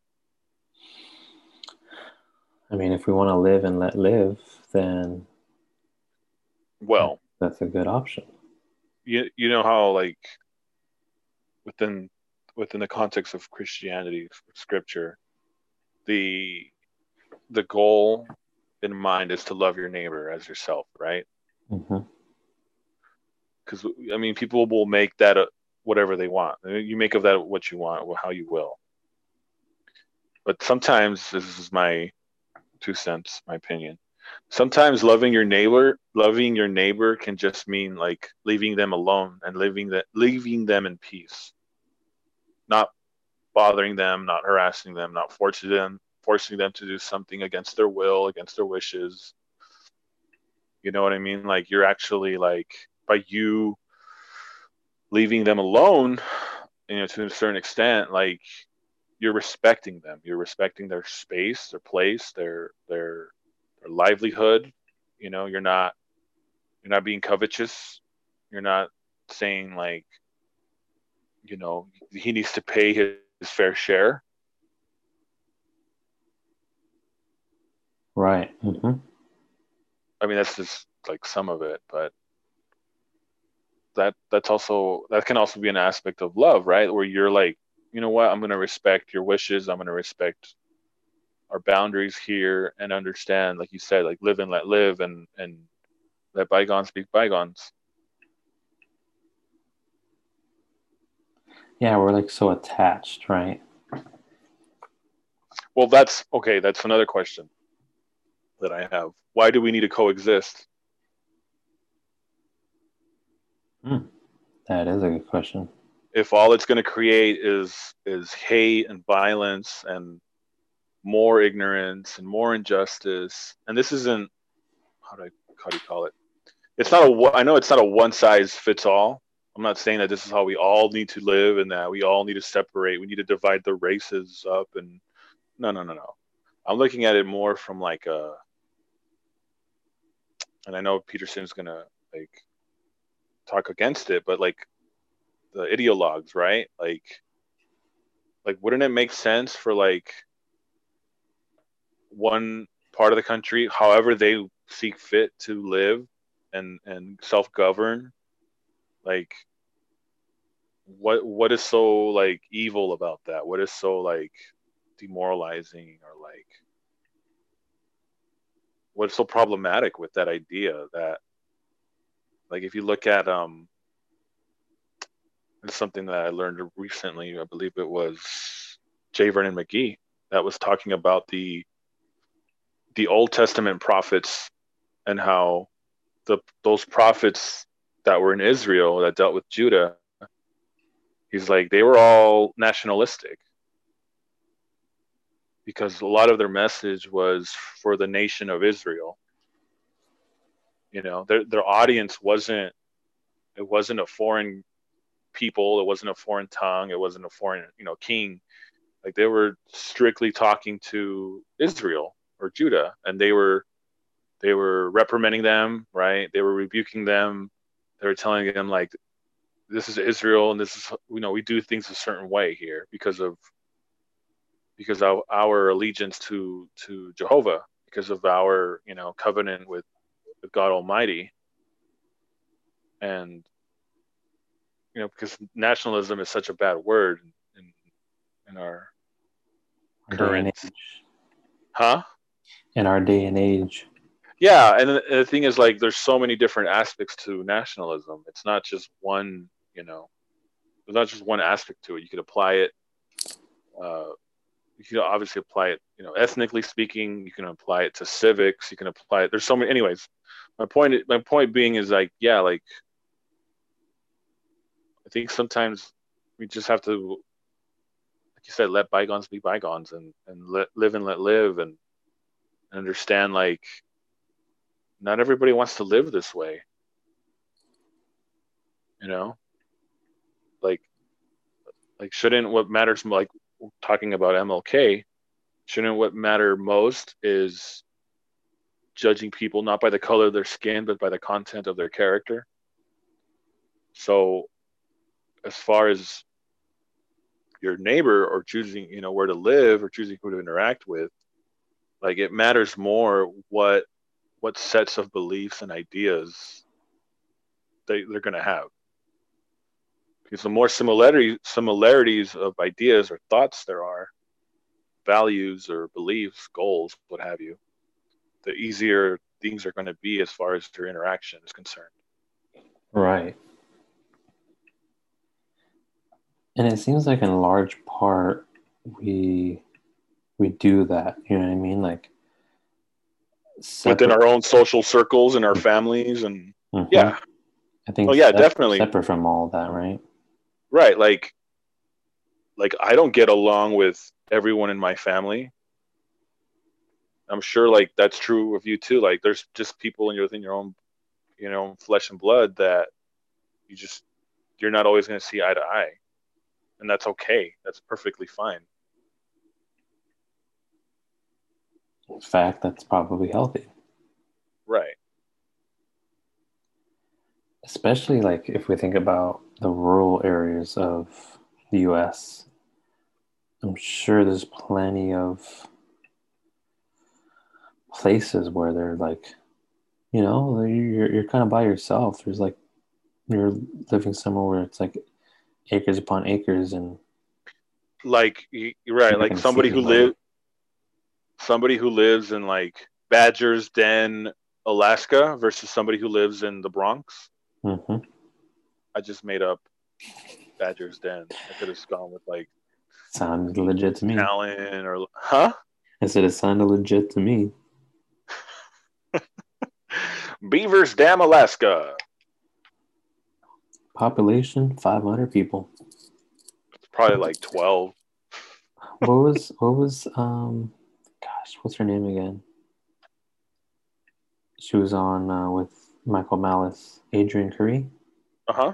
I mean, if we want to live and let live, then
well,
that's a good option.
You you know how like within within the context of Christianity, scripture, the the goal in mind is to love your neighbor as yourself, right? Because mm-hmm. I mean, people will make that a, whatever they want. You make of that what you want, how you will. But sometimes this is my two cents, my opinion. Sometimes loving your neighbor, loving your neighbor can just mean like leaving them alone and leaving that leaving them in peace. Not bothering them, not harassing them, not forcing them forcing them to do something against their will, against their wishes. You know what I mean? Like you're actually like by you leaving them alone, you know, to a certain extent, like you're respecting them. You're respecting their space, their place, their their their livelihood. You know, you're not you're not being covetous. You're not saying like, you know, he needs to pay his, his fair share.
Right. Mm-hmm.
I mean, that's just like some of it, but that that's also that can also be an aspect of love, right? Where you're like, you know what, I'm going to respect your wishes. I'm going to respect our boundaries here and understand, like you said, like live and let live, and and let bygones be bygones.
Yeah, we're like so attached, right?
Well, that's okay. That's another question that I have. Why do we need to coexist?
Hmm. That is a good question.
If all it's going to create is is hate and violence and more ignorance and more injustice, and this isn't how do I how do you call it? It's not a I know it's not a one size fits all. I'm not saying that this is how we all need to live and that we all need to separate. We need to divide the races up and no no no no. I'm looking at it more from like a and I know Peterson's gonna like talk against it, but like the ideologues, right? Like, like wouldn't it make sense for like one part of the country, however they seek fit to live and and self govern, like what what is so like evil about that? What is so like demoralizing or like what's so problematic with that idea that like if you look at um it's something that I learned recently, I believe it was J. Vernon McGee that was talking about the the Old Testament prophets and how the those prophets that were in Israel that dealt with Judah, he's like they were all nationalistic because a lot of their message was for the nation of Israel. You know, their their audience wasn't it wasn't a foreign people, it wasn't a foreign tongue, it wasn't a foreign, you know, king. Like they were strictly talking to Israel or Judah and they were they were reprimanding them, right? They were rebuking them. They were telling them like this is Israel and this is you know, we do things a certain way here because of because of our allegiance to to Jehovah, because of our you know covenant with with God Almighty, and you know because nationalism is such a bad word in in our, current huh
in our day and age
yeah and the thing is like there's so many different aspects to nationalism it's not just one you know there's not just one aspect to it you could apply it uh, you can obviously apply it, you know, ethnically speaking. You can apply it to civics. You can apply it. There's so many. Anyways, my point. My point being is like, yeah, like I think sometimes we just have to, like you said, let bygones be bygones and and let live and let live and and understand like not everybody wants to live this way. You know? Like like shouldn't what matters like talking about MLK, shouldn't what matter most is judging people not by the color of their skin but by the content of their character? So as far as your neighbor or choosing, you know, where to live or choosing who to interact with, like it matters more what what sets of beliefs and ideas they, they're going to have. Because the more similarity similarities of ideas or thoughts there are values or beliefs goals what have you the easier things are going to be as far as your interaction is concerned.
Right. And it seems like in large part we we do that you know what i mean? Like
separate. within our own social circles and our families and mm-hmm. yeah.
I think
oh yeah definitely.
separate from all that right?
Right like like i don't get along with everyone in my family. I'm sure like that's true of you too like there's just people in your within your own you know flesh and blood that you just you're not always going to see eye to eye. And that's okay that's perfectly fine
In fact, that's probably healthy.
Right.
Especially like if we think about the rural areas of the US, I'm sure there's plenty of places where they're like, you know, you're, you're kind of by yourself. There's like, you're living somewhere where it's like acres upon acres and
like you're right like somebody who lives somebody who lives in like Badger's Den, Alaska versus somebody who lives in the Bronx.
Mm-hmm.
I just made up Badger's Den. I could have gone with like
sounded legit to me.
Talon or huh?
I said it sounded legit to me.
Beaver's Dam, Alaska.
Population five hundred people.
It's probably like twelve.
what was what was um what's her name again? She was on uh, with Michael Malice, Adrianne Curry.
Uh huh.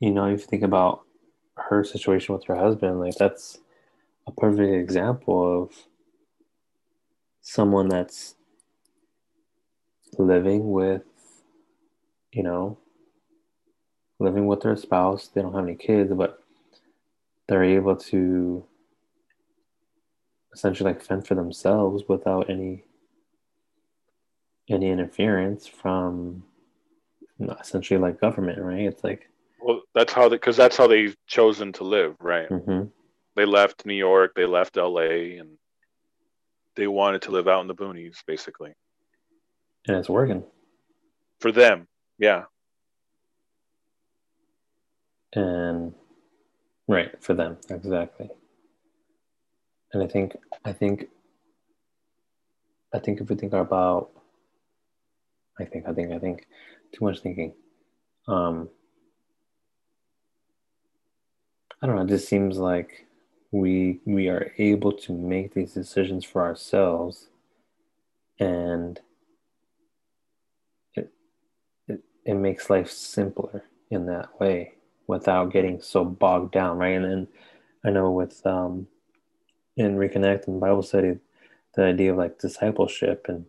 You know, if you think about her situation with her husband, like that's a perfect example of someone that's living with, you know, living with their spouse. They don't have any kids, but they're able to essentially like fend for themselves without any any interference from essentially like government, right? It's like
well, that's how they because that's how they've chosen to live, right?
Mm-hmm.
They left New York, they left L.A., and they wanted to live out in the boonies, basically.
And it's working
for them, yeah.
And right for them, exactly and I think I think I think if we think about I think I think I think too much thinking. Um I don't know, it just seems like we we are able to make these decisions for ourselves and it it, it makes life simpler in that way without getting so bogged down, right? And then I know with um in reconnect and bible study the idea of like discipleship and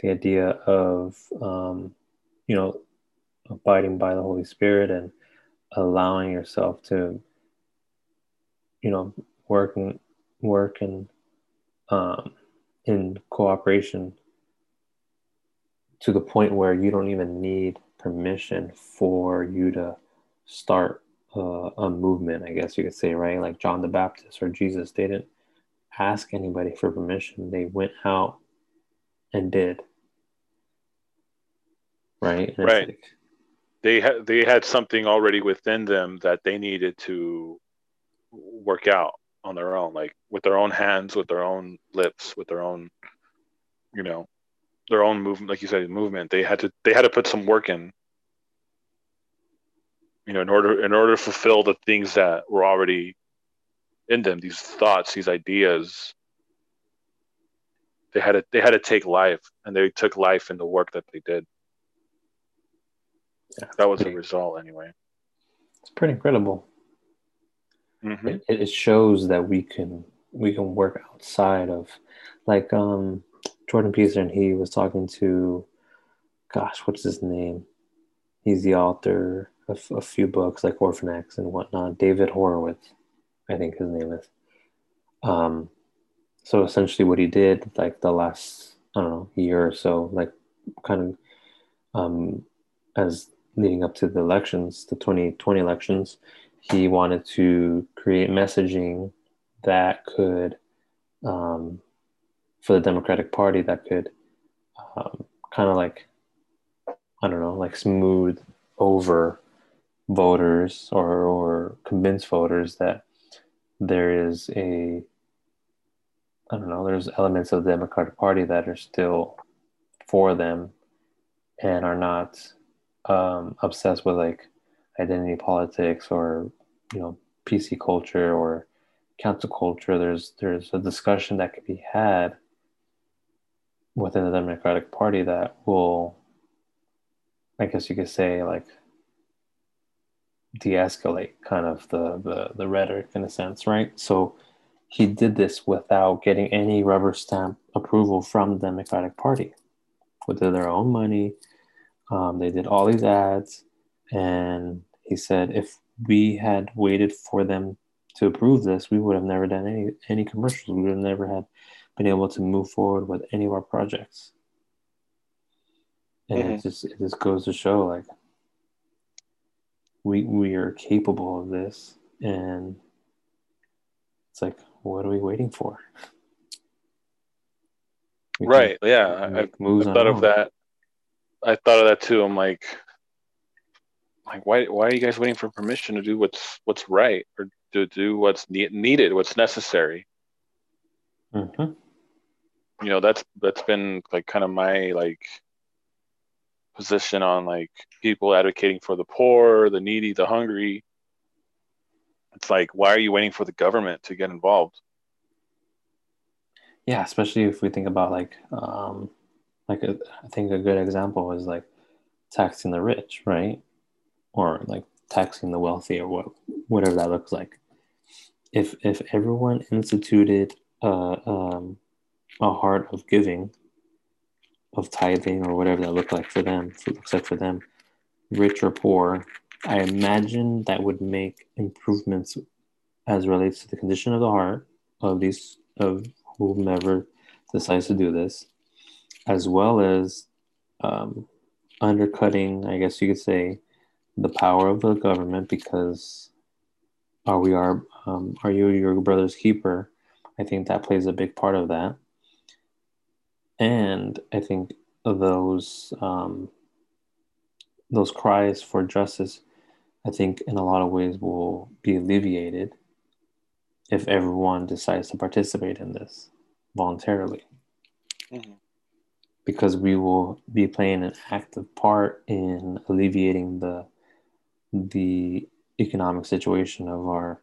the idea of um, you know abiding by the holy spirit and allowing yourself to you know work and work and um, in cooperation to the point where you don't even need permission for you to start uh, a movement i guess you could say right? Like john the baptist or jesus didn't ask anybody for permission. They went out and did. Right.
And right. Like, they had they had something already within them that they needed to work out on their own, like with their own hands, with their own lips, with their own, you know, their own movement. Like you said, movement. They had to they had to put some work in. You know, in order in order to fulfill the things that were already in them, these thoughts, these ideas. they had to they had to take life, and they took life in the work that they did.
Yeah,
That was the result, anyway.
it's pretty incredible.
hmm
It, it shows that we can we can work outside of like um Jordan Peterson. He was talking to, gosh, what's his name? He's the author of a few books like Orphan X and whatnot. David Horowitz, I think his name is. Um, so essentially, what he did, like the last I don't know year or so, like kind of um, as leading up to the elections, the 2020 elections, he wanted to create messaging that could, um, for the Democratic Party, that could um, kind of like, I don't know, like smooth over voters or, or convince voters that there is a, I don't know, there's elements of the Democratic Party that are still for them and are not um, obsessed with like identity politics or you know PC culture or cancel culture. There's there's a discussion that could be had within the Democratic Party that will, I guess you could say, like de-escalate kind of the the, the rhetoric in a sense, right? So he did this without getting any rubber stamp approval from the Democratic Party, with their own money. Um, they did all these ads, and he said if we had waited for them to approve this, we would have never done any any commercials. We would have never had been able to move forward with any of our projects. And
Mhm.
it just it just goes to show like we we are capable of this, and it's like what are we waiting for? We
Right. Yeah. I, I thought of
own.
that. I thought of that too. I'm like, like why why are you guys waiting for permission to do what's what's right or to do what's ne- needed, what's necessary?
Mhm.
You know, that's that's been like kind of my like position on like people advocating for the poor, the needy, the hungry. It's like, why are you waiting for the government to get involved?
Yeah, especially if we think about like um like a, I think a good example is like taxing the rich, right? Or like taxing the wealthy or what whatever that looks like. If if everyone instituted uh, um, a heart of giving, of tithing or whatever that looked like for them, looks like for them, rich or poor, I imagine that would make improvements as relates to the condition of the heart of these of whomever decides to do this, as well as um, undercutting, I guess you could say, the power of the government because are we are um, are you your brother's keeper? I think that plays a big part of that, and I think those um, those cries for justice, I think in a lot of ways will be alleviated if everyone decides to participate in this voluntarily
Mhm.
because we will be playing an active part in alleviating the the economic situation of our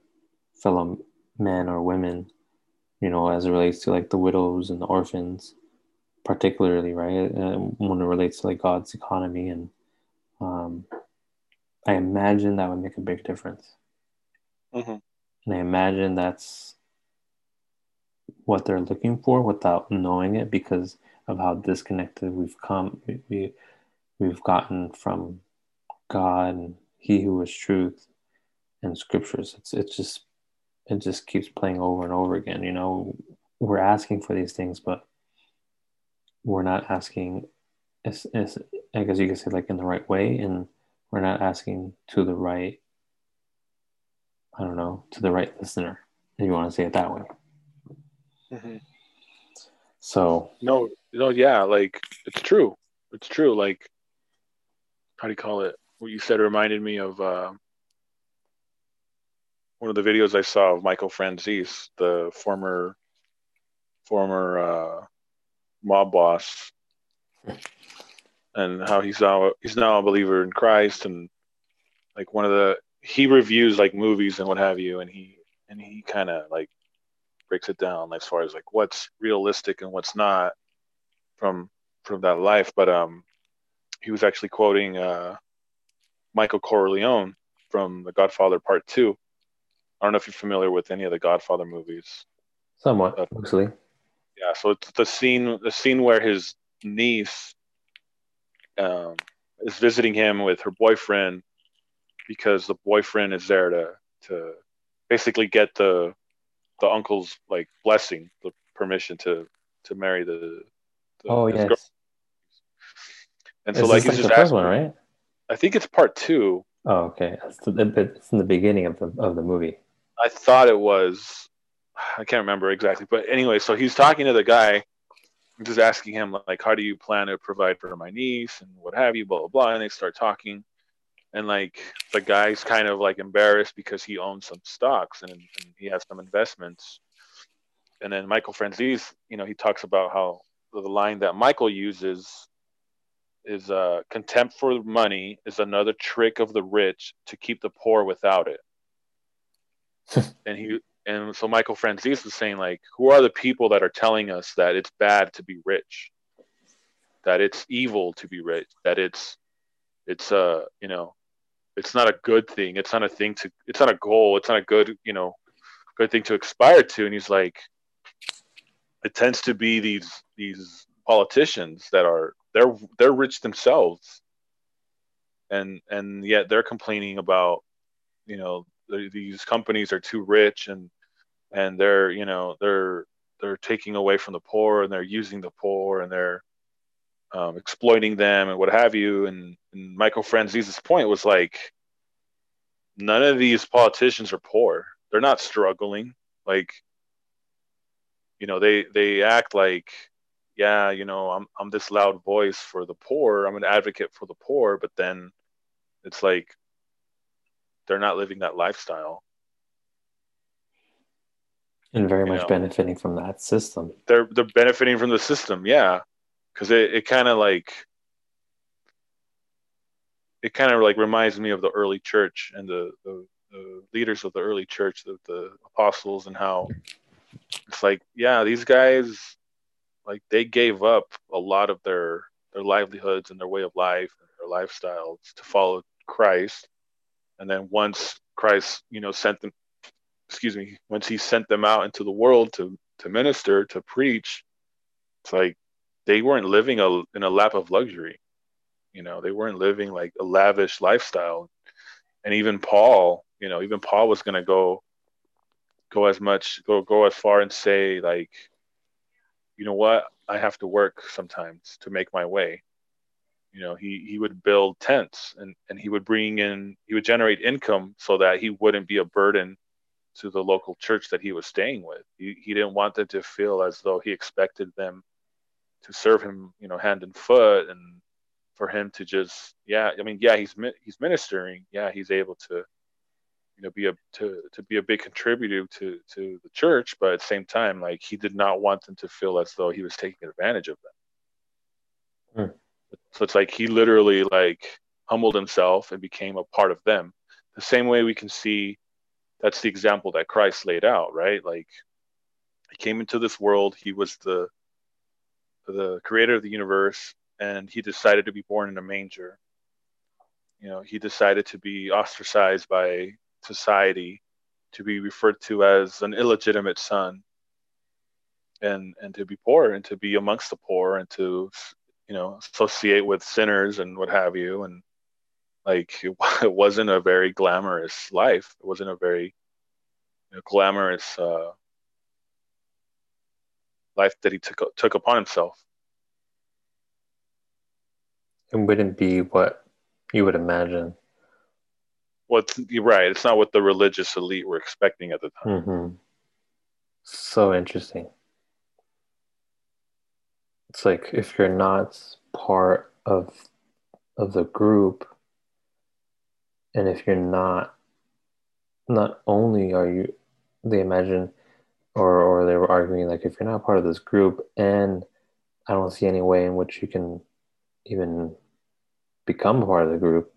fellow men or women you know as it relates to like the widows and the orphans particularly right uh, when it relates to like god's economy and um, i imagine that would make a big difference.
Mhm.
and i imagine that's what they're looking for without knowing it because of how disconnected we've come we, we we've gotten from god and he who is truth and scriptures. It's it's just it just keeps playing over and over again you know? We're asking for these things but we're not asking it's, it's, i guess you could say like in the right way and we're not asking to the right i don't know to the right listener if you want to say it that way
Mhm.
so
No, no, yeah, like it's true. It's true. Like, how do you call it? What you said reminded me of uh, one of the videos I saw of Michael Franzese, the former former uh, mob boss, and how he's now he's now a believer in Christ, and like one of the he reviews like movies and what have you, and he and he kind of like breaks it down as far as like what's realistic and what's not from from that life. But um, he was actually quoting uh, Michael Corleone from The Godfather Part Two. I don't know if you're familiar with any of the Godfather movies.
Somewhat, uh, mostly.
Yeah, so it's the scene the scene where his niece um, is visiting him with her boyfriend because the boyfriend is there to to basically get the the uncle's like blessing, the permission to to marry the. the
oh yes. Girl.
And so, like,
like the first one, right?
I think it's part two.
Oh, okay. It's, it's in the beginning of the of the movie.
I thought it was. I can't remember exactly, but anyway, so he's talking to the guy, just asking him like, "How do you plan to provide for my niece and what have you?" Blah blah blah, and they start talking, and like the guy's kind of like embarrassed because he owns some stocks and, and he has some investments, and then Michael Franzese, you know, he talks about how the line that Michael uses is uh, contempt for money is another trick of the rich to keep the poor without it. and he and so Michael Franzese was saying like, who are the people that are telling us that it's bad to be rich, that it's evil to be rich, that it's it's uh you know it's not a good thing. It's not a thing to it's not a goal. It's not a good you know good thing to aspire to. And he's like it tends to be these these politicians that are they're they're rich themselves. And and yet they're complaining about you know these companies are too rich and and they're you know they're they're taking away from the poor and they're using the poor and they're um, exploiting them and what have you. And, and michael franzese's point was like none of these politicians are poor. They're not struggling. Like you know they they act like yeah you know i'm i'm this loud voice for the poor. I'm an advocate for the poor. But then it's like they're not living that lifestyle
and very much know? benefiting from that system.
They're they're benefiting from the system yeah. Because it, it kind of like it kind of like reminds me of the early church and the, the, the leaders of the early church the, the apostles and how it's like yeah these guys like they gave up a lot of their their livelihoods and their way of life and their lifestyles to follow christ. And then once christ you know sent them excuse me once he sent them out into the world to to minister to preach it's like they weren't living a, in a lap of luxury. You know they weren't living like a lavish lifestyle. And even paul you know even paul was going to go go as much go go as far and say like you know what? I have to work sometimes to make my way. You know he he would build tents and and he would bring in he would generate income so that he wouldn't be a burden to the local church that he was staying with. He, he didn't want them to feel as though he expected them to serve him you know hand and foot and for him to just yeah i mean yeah he's he's ministering. Yeah he's able to you know be a to to be a big contributor to to the church but at the same time like he did not want them to feel as though he was taking advantage of them. Hmm. so it's like he literally like humbled himself and became a part of them. The same way we can see that's the example that christ laid out right? Like he came into this world he was the the creator of the universe and he decided to be born in a manger. You know he decided to be ostracized by society to be referred to as an illegitimate son and and to be poor and to be amongst the poor and to you know associate with sinners and what have you and like it, it wasn't a very glamorous life it wasn't a very you know, glamorous uh, life that he took took upon himself
it wouldn't be what you would imagine
what's you're right. It's not what the religious elite were expecting at the time.
Mm-hmm. So interesting. It's like if you're not part of of the group, and if you're not, not only are you, they imagine, or or they were arguing like if you're not part of this group, and I don't see any way in which you can even become part of the group,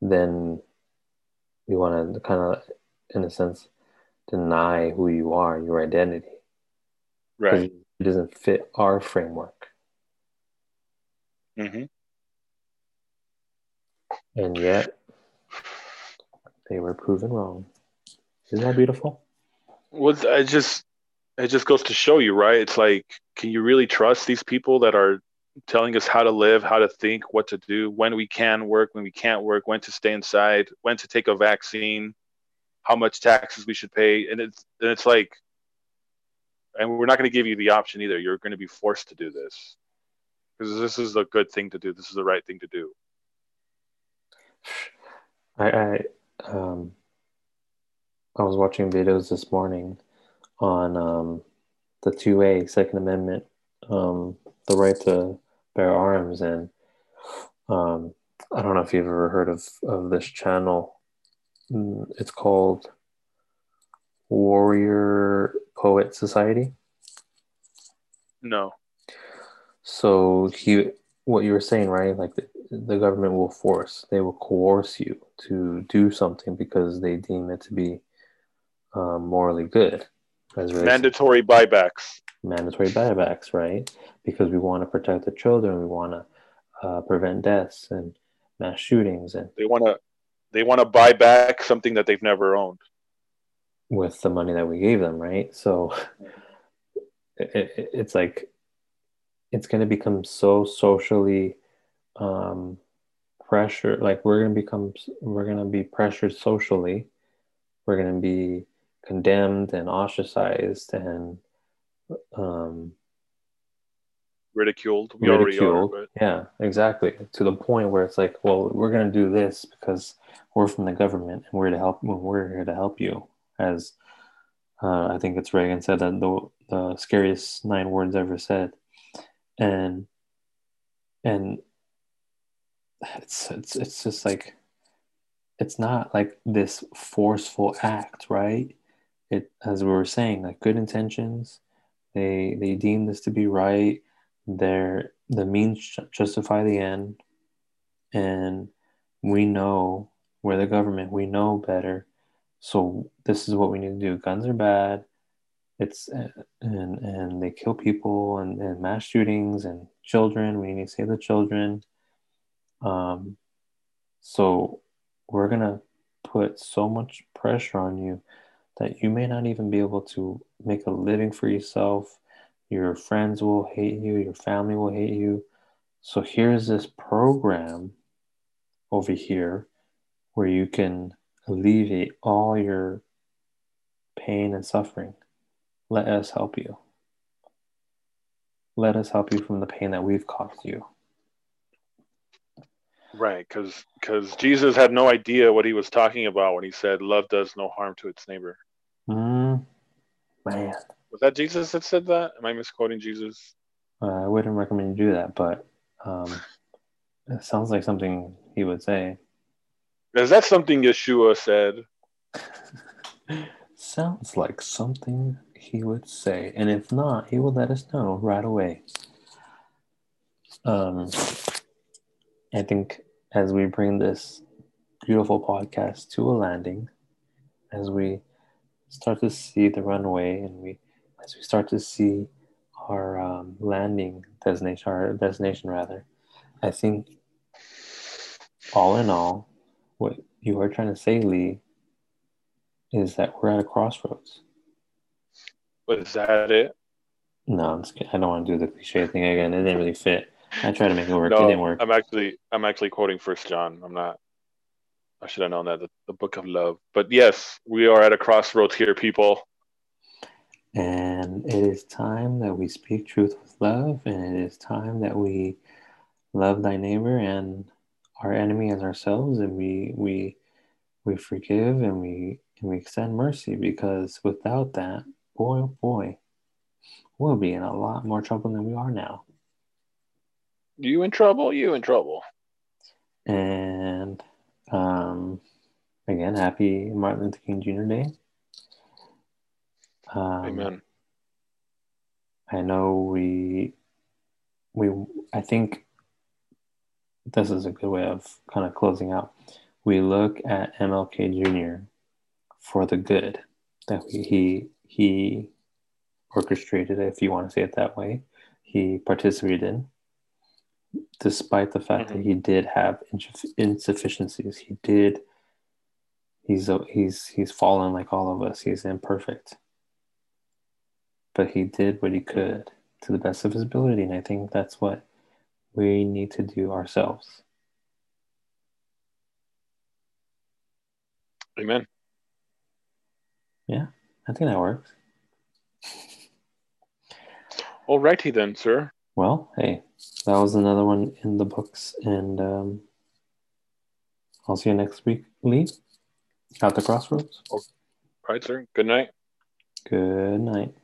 then you want to kind of, in a sense, deny who you are, your identity.
Right.
It doesn't fit our framework.
Mm-hmm.
And yet, they were proven wrong. Isn't that beautiful?
Well, it just it just goes to show you, right? It's like, can you really trust these people that are telling us how to live, how to think, what to do, when we can work, when we can't work, when to stay inside, when to take a vaccine, how much taxes we should pay, and it's and it's like, and we're not going to give you the option either. You're going to be forced to do this because this is a good thing to do. This is the right thing to do.
I I um I was watching videos this morning on um the 2A Second Amendment, um, the right to bear arms, and um, I don't know if you've ever heard of of this channel. Mm, it's called Warrior Poet Society.
No.
So he, what you were saying, right? Like the, the government will force, they will coerce you to do something because they deem it to be um, morally good.
As mandatory buybacks.
Mandatory buybacks, right? Because we want to protect the children, we want to uh, prevent deaths and mass shootings, and
they want to they want to buy back something that they've never owned
with the money that we gave them, right? So it, it, it's like it's going to become so socially um, pressure. Like we're going to become, we're going to be pressured socially. We're going to be condemned and ostracized and um,
ridiculed.
We ridiculed. Are, but... Yeah, exactly. To the point where it's like, well, we're going to do this because we're from the government and we're to help. We're here to help you. As uh, I think it's Reagan said that the the scariest nine words ever said and and it's it's it's just like it's not like this forceful act right? It as we were saying like good intentions they they deem this to be right they're the means justify the end and we know we're the government we know better so this is what we need to do. Guns are bad it's and and they kill people and, and mass shootings and children we need to save the children. Um so we're gonna put so much pressure on you that you may not even be able to make a living for yourself. Your friends will hate you your family will hate you. So here's this program over here where you can alleviate all your pain and suffering let us help you. Let us help you from the pain that we've caused you.
Right, because because Jesus had no idea what he was talking about when he said, "Love does no harm to its neighbor."
Mm, man,
was that Jesus that said that? Am I misquoting Jesus?
Uh, I wouldn't recommend you do that, but um, it sounds like something he would say.
Is that something Yeshua said?
sounds like something he would say. And if not, he will let us know right away. Um, I think as we bring this beautiful podcast to a landing, as we start to see the runway and we as we start to see our um, landing destination, our destination rather, I think all in all, what you are trying to say, Lee, is that we're at a crossroads.
Was that it?
No, I'm just, I don't want to do the cliche thing again. It didn't really fit. I tried to make it work.
No,
it didn't work.
I'm actually I'm actually quoting First John. I'm not. I should have known that the, the book of love. But yes, we are at a crossroads here, people.
And it is time that we speak truth with love, and it is time that we love thy neighbor and our enemy as ourselves, and we we we forgive and we and we extend mercy because without that boy, oh boy, we'll be in a lot more trouble than we are now.
You in trouble? You in trouble?
And um, again, happy Martin Luther King Jr. Day.
Um, Amen.
I know we, we, I think this is a good way of kind of closing out. We look at MLK Jr. for the good that he he orchestrated, if you want to say it that way, he participated in, despite the fact
Mhm.
that he did have insufficiencies. He did. He's he's he's fallen like all of us. He's imperfect, but he did what he could to the best of his ability, and I think that's what we need to do ourselves.
Amen.
I think that works.
Alrighty then, sir.
Well, hey, that was another one in the books, and um, I'll see you next week, Lee, at the crossroads.
All right, sir. Good night.
Good night.